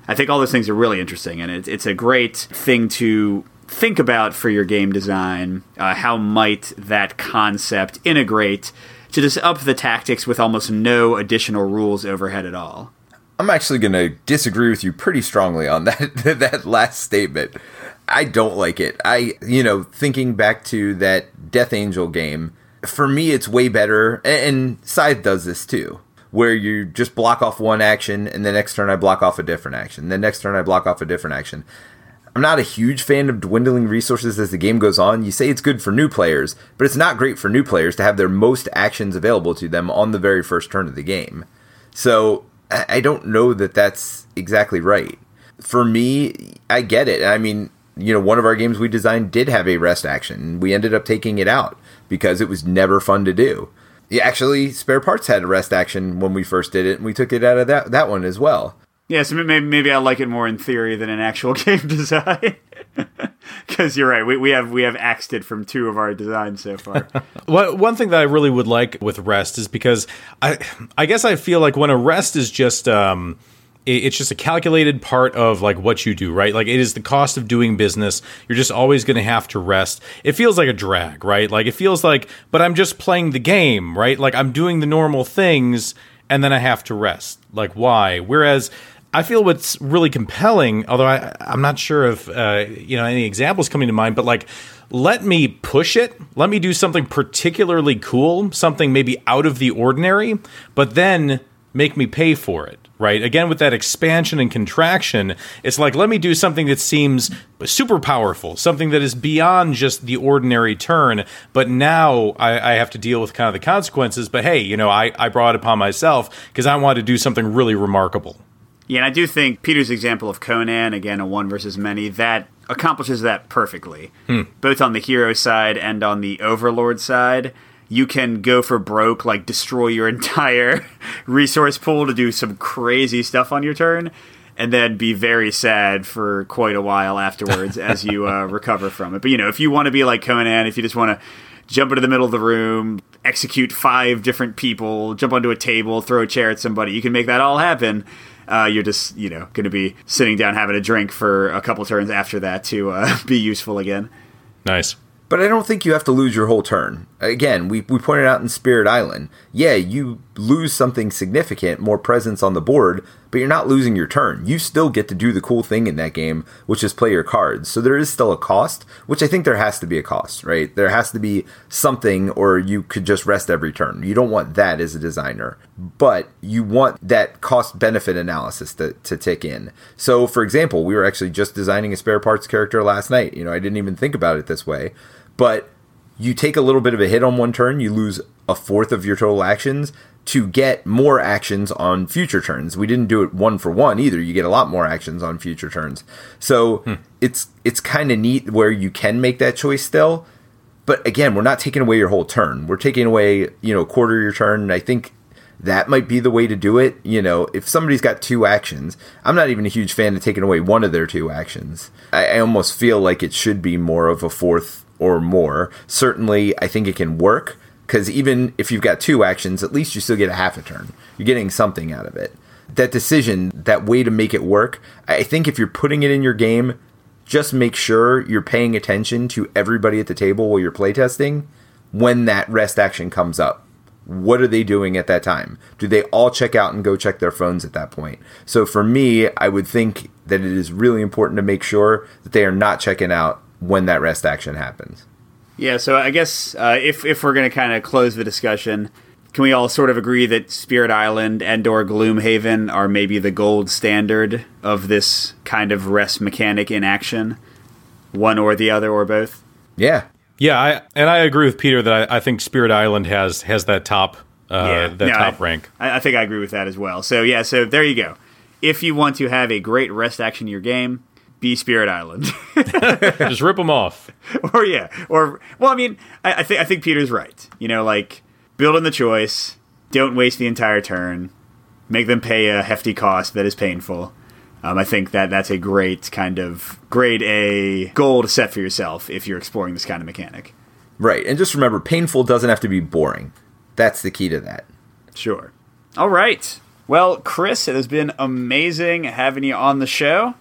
I think all those things are really interesting, and it, it's a great thing to think about for your game design. Uh, how might that concept integrate to just up the tactics with almost no additional rules overhead at all? I'm actually going to disagree with you pretty strongly on that that last statement. I don't like it. I, you know, thinking back to that Death Angel game, for me, it's way better. And Scythe does this too, where you just block off one action, and the next turn I block off a different action. The next turn I block off a different action. I'm not a huge fan of dwindling resources as the game goes on. You say it's good for new players, but it's not great for new players to have their most actions available to them on the very first turn of the game. So I don't know that that's exactly right. For me, I get it. I mean, you know, one of our games we designed did have a rest action. We ended up taking it out because it was never fun to do. Yeah, actually, spare parts had a rest action when we first did it, and we took it out of that that one as well. Yeah, so maybe, maybe I like it more in theory than in actual game design. Because you're right, we, we have we have axed it from two of our designs so far. well, one thing that I really would like with rest is because I I guess I feel like when a rest is just um, it's just a calculated part of like what you do, right? Like it is the cost of doing business. You're just always going to have to rest. It feels like a drag, right? Like it feels like, but I'm just playing the game, right? Like I'm doing the normal things and then I have to rest. Like why? Whereas I feel what's really compelling, although I, I'm not sure if uh, you know any examples coming to mind, but like let me push it. Let me do something particularly cool, something maybe out of the ordinary, but then make me pay for it, right? Again, with that expansion and contraction, it's like, let me do something that seems super powerful, something that is beyond just the ordinary turn. But now I, I have to deal with kind of the consequences. But hey, you know, I, I brought it upon myself because I wanted to do something really remarkable. Yeah, and I do think Peter's example of Conan, again, a one versus many, that accomplishes that perfectly, hmm. both on the hero side and on the overlord side you can go for broke, like destroy your entire resource pool to do some crazy stuff on your turn, and then be very sad for quite a while afterwards as you uh, recover from it. But you know, if you want to be like Conan, if you just want to jump into the middle of the room, execute five different people, jump onto a table, throw a chair at somebody, you can make that all happen. Uh, you're just, you know, going to be sitting down having a drink for a couple turns after that to uh, be useful again. Nice. But I don't think you have to lose your whole turn. Again, we, we pointed out in Spirit Island, yeah, you lose something significant, more presence on the board, but you're not losing your turn. You still get to do the cool thing in that game, which is play your cards. So there is still a cost, which I think there has to be a cost, right? There has to be something, or you could just rest every turn. You don't want that as a designer, but you want that cost benefit analysis to, to tick in. So, for example, we were actually just designing a spare parts character last night. You know, I didn't even think about it this way but you take a little bit of a hit on one turn, you lose a fourth of your total actions to get more actions on future turns. We didn't do it one for one either. You get a lot more actions on future turns. So hmm. it's it's kind of neat where you can make that choice still. But again, we're not taking away your whole turn. We're taking away, you know, a quarter of your turn. And I think that might be the way to do it. You know, if somebody's got two actions, I'm not even a huge fan of taking away one of their two actions. I, I almost feel like it should be more of a fourth or more. Certainly, I think it can work because even if you've got two actions, at least you still get a half a turn. You're getting something out of it. That decision, that way to make it work, I think if you're putting it in your game, just make sure you're paying attention to everybody at the table while you're playtesting when that rest action comes up. What are they doing at that time? Do they all check out and go check their phones at that point? So for me, I would think that it is really important to make sure that they are not checking out when that rest action happens. Yeah, so I guess uh, if if we're going to kind of close the discussion, can we all sort of agree that Spirit Island and or Gloomhaven are maybe the gold standard of this kind of rest mechanic in action? One or the other or both? Yeah. Yeah, I, and I agree with Peter that I, I think Spirit Island has has that top uh, yeah. that no, top I, rank. I, I think I agree with that as well. So yeah, so there you go. If you want to have a great rest action in your game, be Spirit Island. Just rip them off. Or yeah, or well, I mean, I, I think I think Peter's right. You know, like build in the choice. Don't waste the entire turn. Make them pay a hefty cost that is painful. Um, I think that that's a great kind of grade A goal to set for yourself if you're exploring this kind of mechanic. Right, and just remember, painful doesn't have to be boring. That's the key to that. Sure. All right. Well, Chris, it has been amazing having you on the show.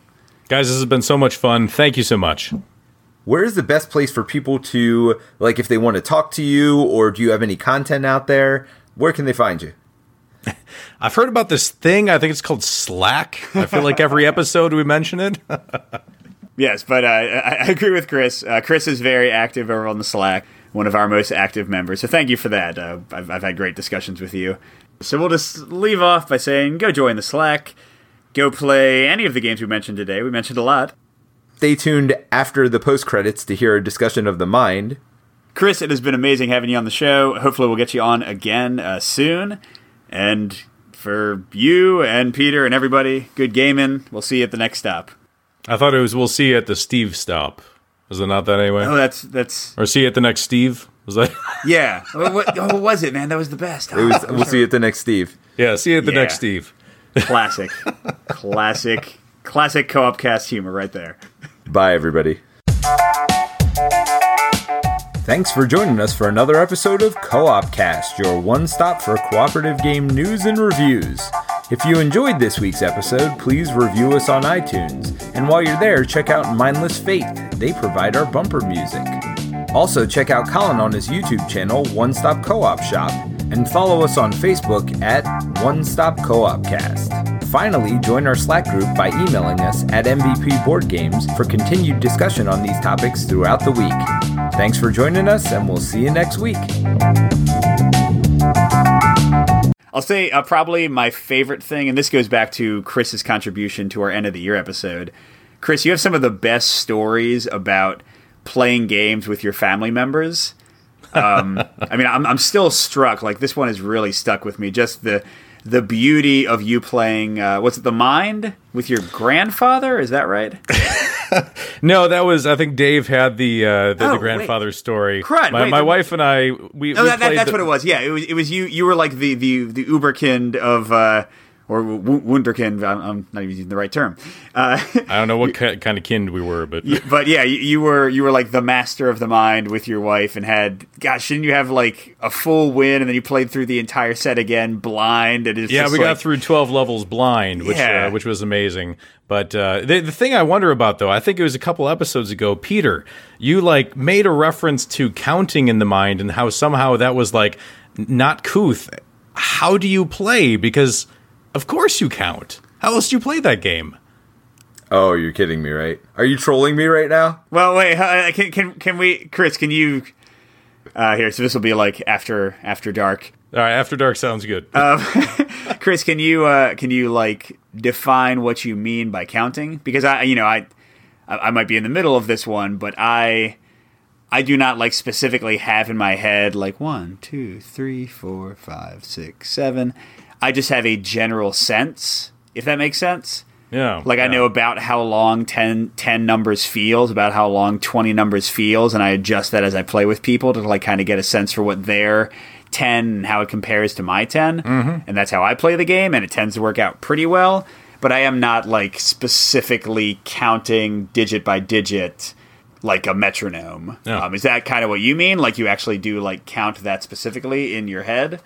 Guys, this has been so much fun. Thank you so much. Where is the best place for people to, like, if they want to talk to you or do you have any content out there? Where can they find you? I've heard about this thing. I think it's called Slack. I feel like every episode we mention it. yes, but uh, I, I, agree with Chris. Uh, Chris is very active over on the Slack, one of our most active members. So thank you for that. Uh, I've, I've had great discussions with you. So we'll just leave off by saying go join the Slack go play any of the games we mentioned today. We mentioned a lot. Stay tuned after the post credits to hear a discussion of the mind. Chris, it has been amazing having you on the show. Hopefully, we'll get you on again uh, soon. And for you and Peter and everybody, good gaming. We'll see you at the next stop. I thought it was we'll see you at the Steve stop. Was it not that anyway? Oh, that's that's. Or see you at the next Steve. Was that? yeah. what, what, what, was it, man? That was the best. It was, we'll see you at the next Steve. Yeah. See you at the yeah. next Steve. Classic. classic. Classic co op cast humor right there. Bye, everybody. Thanks for joining us for another episode of Co op Cast, your one stop for cooperative game news and reviews. If you enjoyed this week's episode, please review us on iTunes. And while you're there, check out Mindless Faith. They provide our bumper music. Also, check out Colin on his YouTube channel, One Stop Co op Shop, and follow us on Facebook at One Stop Co op Cast. Finally, join our Slack group by emailing us at MVP Board Games for continued discussion on these topics throughout the week. Thanks for joining us, and we'll see you next week. I'll say uh, probably my favorite thing, and this goes back to Chris's contribution to our end of the year episode. Chris, you have some of the best stories about playing games with your family members. Um, I mean, I'm, I'm still struck. Like this one has really stuck with me. Just the the beauty of you playing. Uh, what's it? The Mind with your grandfather. Is that right? no, that was. I think Dave had the uh, the, Oh, the grandfather wait. story. Crud, my wait, my the- wife and I we, No, we that, that, that's the- what it was. Yeah, it was. It was you. You were like the the the Uberkind of. Uh, or w- Wunderkind, I'm, I'm not even using the right term. Uh, I don't know what ki- kind of kind we were, but but yeah, you, you were you were like the master of the mind with your wife, and had gosh, didn't you have like a full win, and then you played through the entire set again blind, and it's yeah, we like, got through twelve levels blind, which Yeah. uh, which was amazing. But uh, the the thing I wonder about though, I think it was a couple episodes ago, Peter, you like made a reference to counting in the mind and how somehow that was like not couth. How do you play? Because of course you count. How else do you play that game? Oh, you're kidding me, right? Are you trolling me right now? Well, wait, uh, can can can we, Chris? Can you? Uh, here, so this will be like after after dark. All right, After Dark sounds good. Chris, can you uh, can you like define what you mean by counting? Because I, you know, I I I might be in the middle of this one, but I I do not like specifically have in my head like one, two, three, four, five, six, seven. I just have a general sense, if that makes sense. yeah, Like I know about how long 10, 10 numbers feels, about how long 20 numbers feels, and I adjust that as I play with people to like kind of get a sense for what their 10 and how it compares to my 10. Mm-hmm. And that's how I play the game, and it tends to work out pretty well. But I am not like specifically counting digit by digit like a metronome. Yeah. Um, is that kind of what you mean? Like you actually do like count that specifically in your head?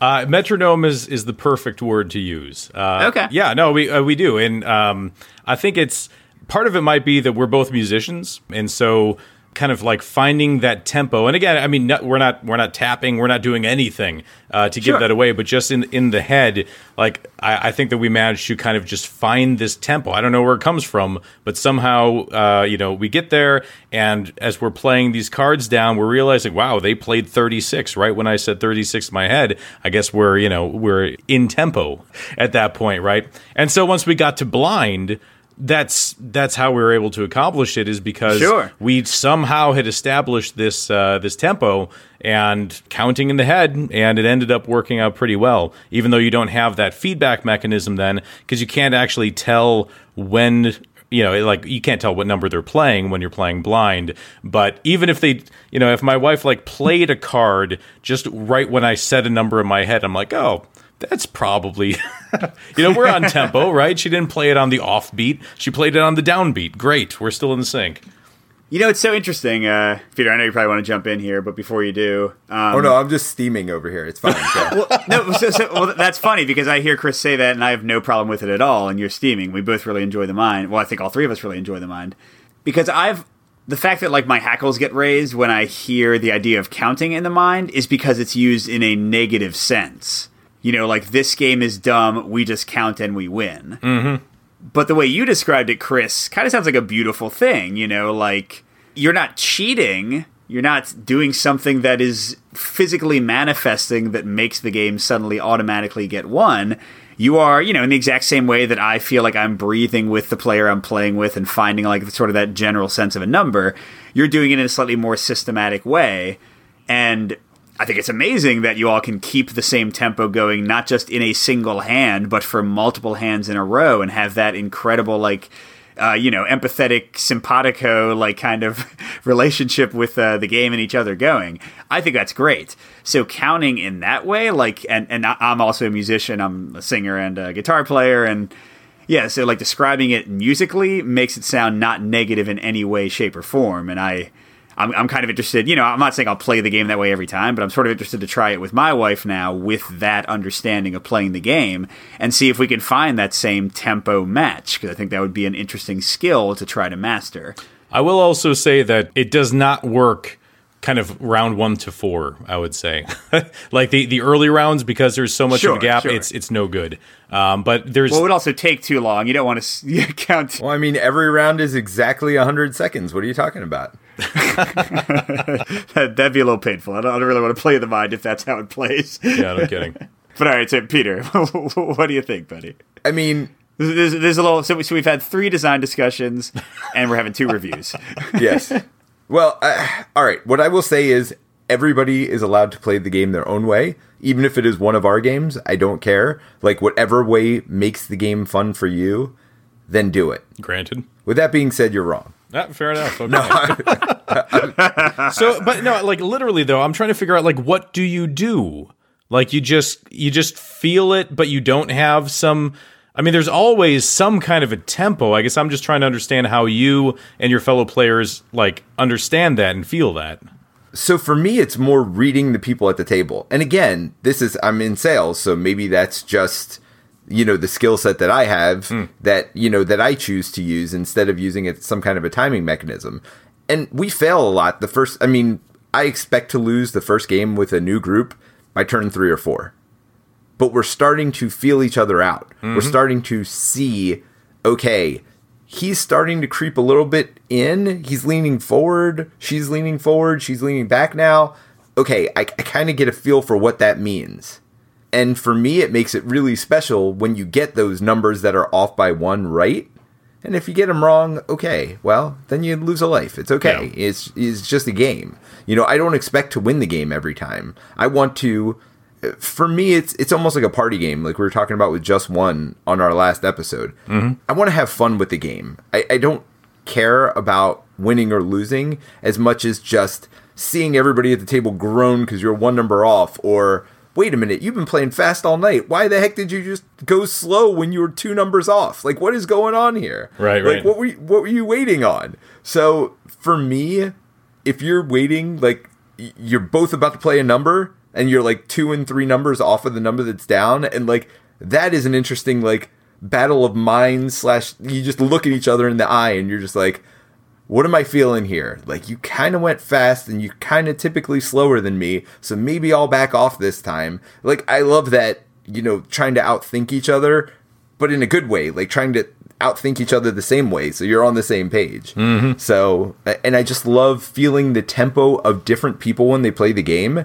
Uh, metronome is is the perfect word to use. Uh, Okay. Yeah, no, we uh, we do, and um, I think it's part of it might be that we're both musicians, and so kind of like finding that tempo. And again, I mean, no, we're not we're not tapping, we're not doing anything uh, to Sure. give that away, but just in in the head, like I, I think that we managed to kind of just find this tempo. I don't know where it comes from, but somehow uh, you know we get there, and as we're playing these cards down, we're realizing, wow, they played 36 right when I said 36 in my head. I guess we're you know we're in tempo at that point, right? And so once we got to blind. That's that's how we were able to accomplish it is because Sure. we somehow had established this uh, this tempo and counting in the head, and it ended up working out pretty well. Even though you don't have that feedback mechanism, then because you can't actually tell when you know, like you can't tell what number they're playing when you're playing blind. But even if they, you know, if my wife like played a card just right when I said a number in my head, I'm like, oh. That's probably, you know, we're on tempo, right? She didn't play it on the offbeat. She played it on the downbeat. Great. We're still in sync. You know, it's so interesting, uh, Peter. I know you probably want to jump in here, but before you do, um, Oh no, I'm just steaming over here. It's fine. Go. no, so, so, well, that's funny because I hear Chris say that, and I have no problem with it at all. And you're steaming. We both really enjoy the mind. Well, I think all three of us really enjoy the mind because I've the fact that like my hackles get raised when I hear the idea of counting in the mind is because it's used in a negative sense. You know, like this game is dumb. We just count and we win. Mm-hmm. But the way you described it, Chris, kind of sounds like a beautiful thing. You know, like you're not cheating. You're not doing something that is physically manifesting that makes the game suddenly automatically get won. You are, you know, in the exact same way that I feel like I'm breathing with the player I'm playing with and finding like sort of that general sense of a number. You're doing it in a slightly more systematic way. And I think it's amazing that you all can keep the same tempo going, not just in a single hand, but for multiple hands in a row, and have that incredible, like, uh, you know, empathetic, simpatico, like, kind of relationship with uh, the game and each other going. I think that's great. So counting in that way, like, and and I'm also a musician. I'm a singer and a guitar player, and yeah, so like describing it musically makes it sound not negative in any way, shape, or form. And I, I'm, I'm kind of interested. You know, I'm not saying I'll play the game that way every time, but I'm sort of interested to try it with my wife now, with that understanding of playing the game, and see if we can find that same tempo match. Because I think that would be an interesting skill to try to master. I will also say that it does not work kind of round one to four, I would say. like the, the early rounds, because there's so much Sure, of a gap, sure. it's it's no good. Um, but there's Well, it would also take too long. You don't want to count. well, I mean, every round is exactly 100 seconds. What are you talking about? That'd be a little painful. I don't, I don't really want to play the mind if that's how it plays. yeah, no kidding. But all right, so Peter, what do you think, buddy? I mean, there's, there's a little. So, so we've had three design discussions, and we're having two reviews. yes. Well, uh, all right. What I will say is everybody is allowed to play the game their own way, even if it is one of our games. I don't care. Like whatever way makes the game fun for you, then do it. Granted. With that being said, you're wrong. Ah, fair enough. Okay. No, so, but no, like literally though, I'm trying to figure out like what do you do? Like you just you just feel it, but you don't have some. I mean, there's always some kind of a tempo. I guess I'm just trying to understand how you and your fellow players like understand that and feel that. So for me, it's more reading the people at the table. And again, this is I'm in sales, so maybe that's just you know the skill set that I have mm. that you know that I choose to use instead of using it some kind of a timing mechanism. And we fail a lot. The first, I mean, I expect to lose the first game with a new group by turn three or four. But we're starting to feel each other out. Mm-hmm. We're starting to see, okay, he's starting to creep a little bit in. He's leaning forward. She's leaning forward. She's leaning back now. Okay, I, I kind of get a feel for what that means. And for me, it makes it really special when you get those numbers that are off by one right. And if you get them wrong, okay, well, then you lose a life. It's okay. Yeah. It's, it's just a game. You know, I don't expect to win the game every time. I want to. For me, it's it's almost like a party game, like we were talking about with just one on our last episode. Mm-hmm. I want to have fun with the game. I, I don't care about winning or losing as much as just seeing everybody at the table groan because you're one number off, or wait a minute, you've been playing fast all night. Why the heck did you just go slow when you were two numbers off? Like, what is going on here? Right, like, right. What were you, what were you waiting on? So for me, if you're waiting, like you're both about to play a number and you're like two and three numbers off of the number that's down, and like that is an interesting like battle of minds slash you just look at each other in the eye and you're just like what am I feeling here? Like you kind of went fast and you kind of typically slower than me, so maybe I'll back off this time. Like I love that, you know, trying to outthink each other, but in a good way, like trying to outthink each other the same way so you're on the same page mm-hmm. so and i just love feeling the tempo of different people when they play the game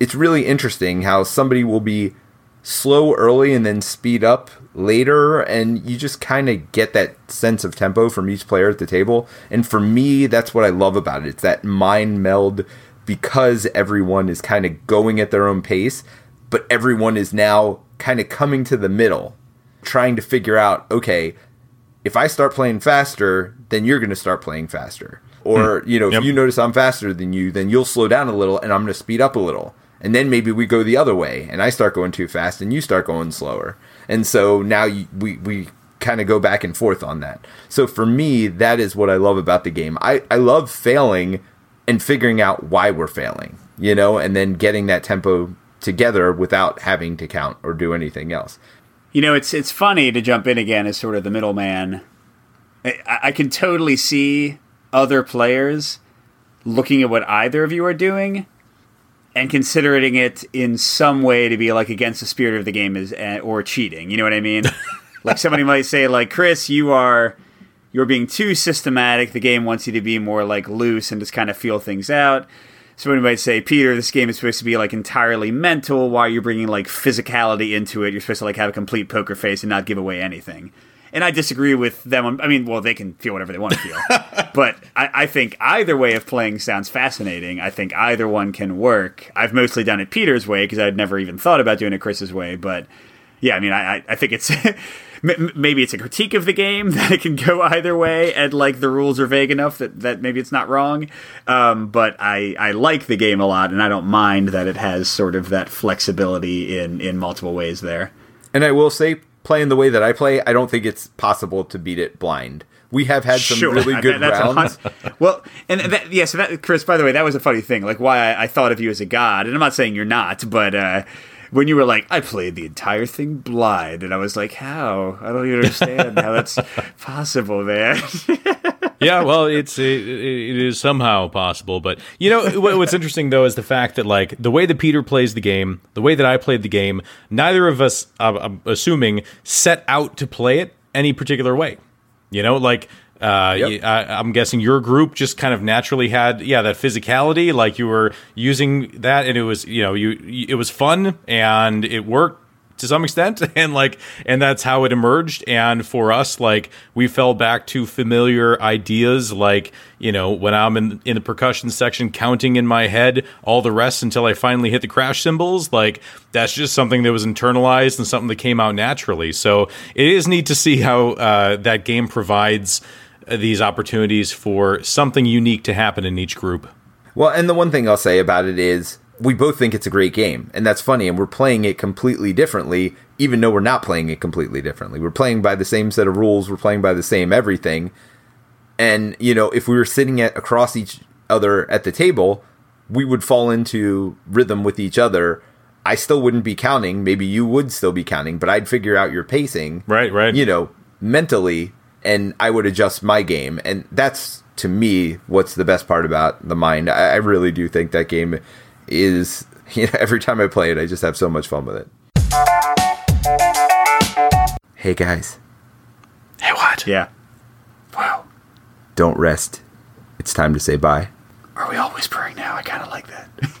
it's really interesting how somebody will be slow early and then speed up later and you just kind of get that sense of tempo from each player at the table and for me that's what i love about it it's that mind meld because everyone is kind of going at their own pace but everyone is now kind of coming to the middle trying to figure out okay if I start playing faster, then you're going to start playing faster. Or, hmm. you know, if you notice I'm faster than you, then you'll slow down a little and I'm going to speed up a little. And then maybe we go the other way and I start going too fast and you start going slower. And so now you, we, we kind of go back and forth on that. So for me, that is what I love about the game. I, I love failing and figuring out why we're failing, you know, and then getting that tempo together without having to count or do anything else. You know, it's it's funny to jump in again as sort of the middleman. I, I can totally see other players looking at what either of you are doing and considering it in some way to be like against the spirit of the game is eh, or cheating. You know what I mean? like somebody might say, like Chris, you are you're being too systematic. The game wants you to be more like loose and just kind of feel things out. Somebody might say, Peter, this game is supposed to be like entirely mental. Why are you bringing like physicality into it? You're supposed to like have a complete poker face and not give away anything. And I disagree with them. I mean, well, they can feel whatever they want to feel. but I, I, think either way of playing sounds fascinating. I think either one can work. I've mostly done it Peter's way because I'd never even thought about doing it Chris's way. But yeah, I mean, I, I think it's maybe it's a critique of the game that it can go either way, and like the rules are vague enough that, that maybe it's not wrong. Um, but I, I like the game a lot, and I don't mind that it has sort of that flexibility in in multiple ways there. And I will say, playing the way that I play, I don't think it's possible to beat it blind. We have had some sure. really good rounds. well, and that, yeah, so that, Chris, by the way, that was a funny thing. Like why I, I thought of you as a god, and I'm not saying you're not, but. Uh, when you were like, I played the entire thing blind, and I was like, how? I don't even understand how that's possible, man. yeah, well, it's it, it is somehow possible, but you know what's interesting though is the fact that like the way that Peter plays the game, the way that I played the game, neither of us, I'm assuming, set out to play it any particular way. You know, like uh, yep. I, am guessing your group just kind of naturally had, yeah, that physicality. Like you were using that, and it was, you know, you it was fun and it worked to some extent and like and that's how it emerged and for us like we fell back to familiar ideas like you know when i'm in in the percussion section counting in my head all the rest until i finally hit the crash cymbals like that's just something that was internalized and something that came out naturally so it is neat to see how uh, that game provides these opportunities for something unique to happen in each group Well, and the one thing I'll say about it is we both think it's a great game, and that's funny, and we're playing it completely differently, even though we're not playing it completely differently. We're playing by the same set of rules, we're playing by the same everything. And, you know, if we were sitting at across each other at the table, we would fall into rhythm with each other. I still wouldn't be counting, maybe you would still be counting, but I'd figure out your pacing. Right, right. You know, mentally and I would adjust my game. And that's to me what's the best part about the mind. I, I really do think that game is you know, every time I play it, I just have so much fun with it. Hey guys, hey what Yeah. wow don't rest. It's time to say bye. Are we all whispering now? I kind of like that.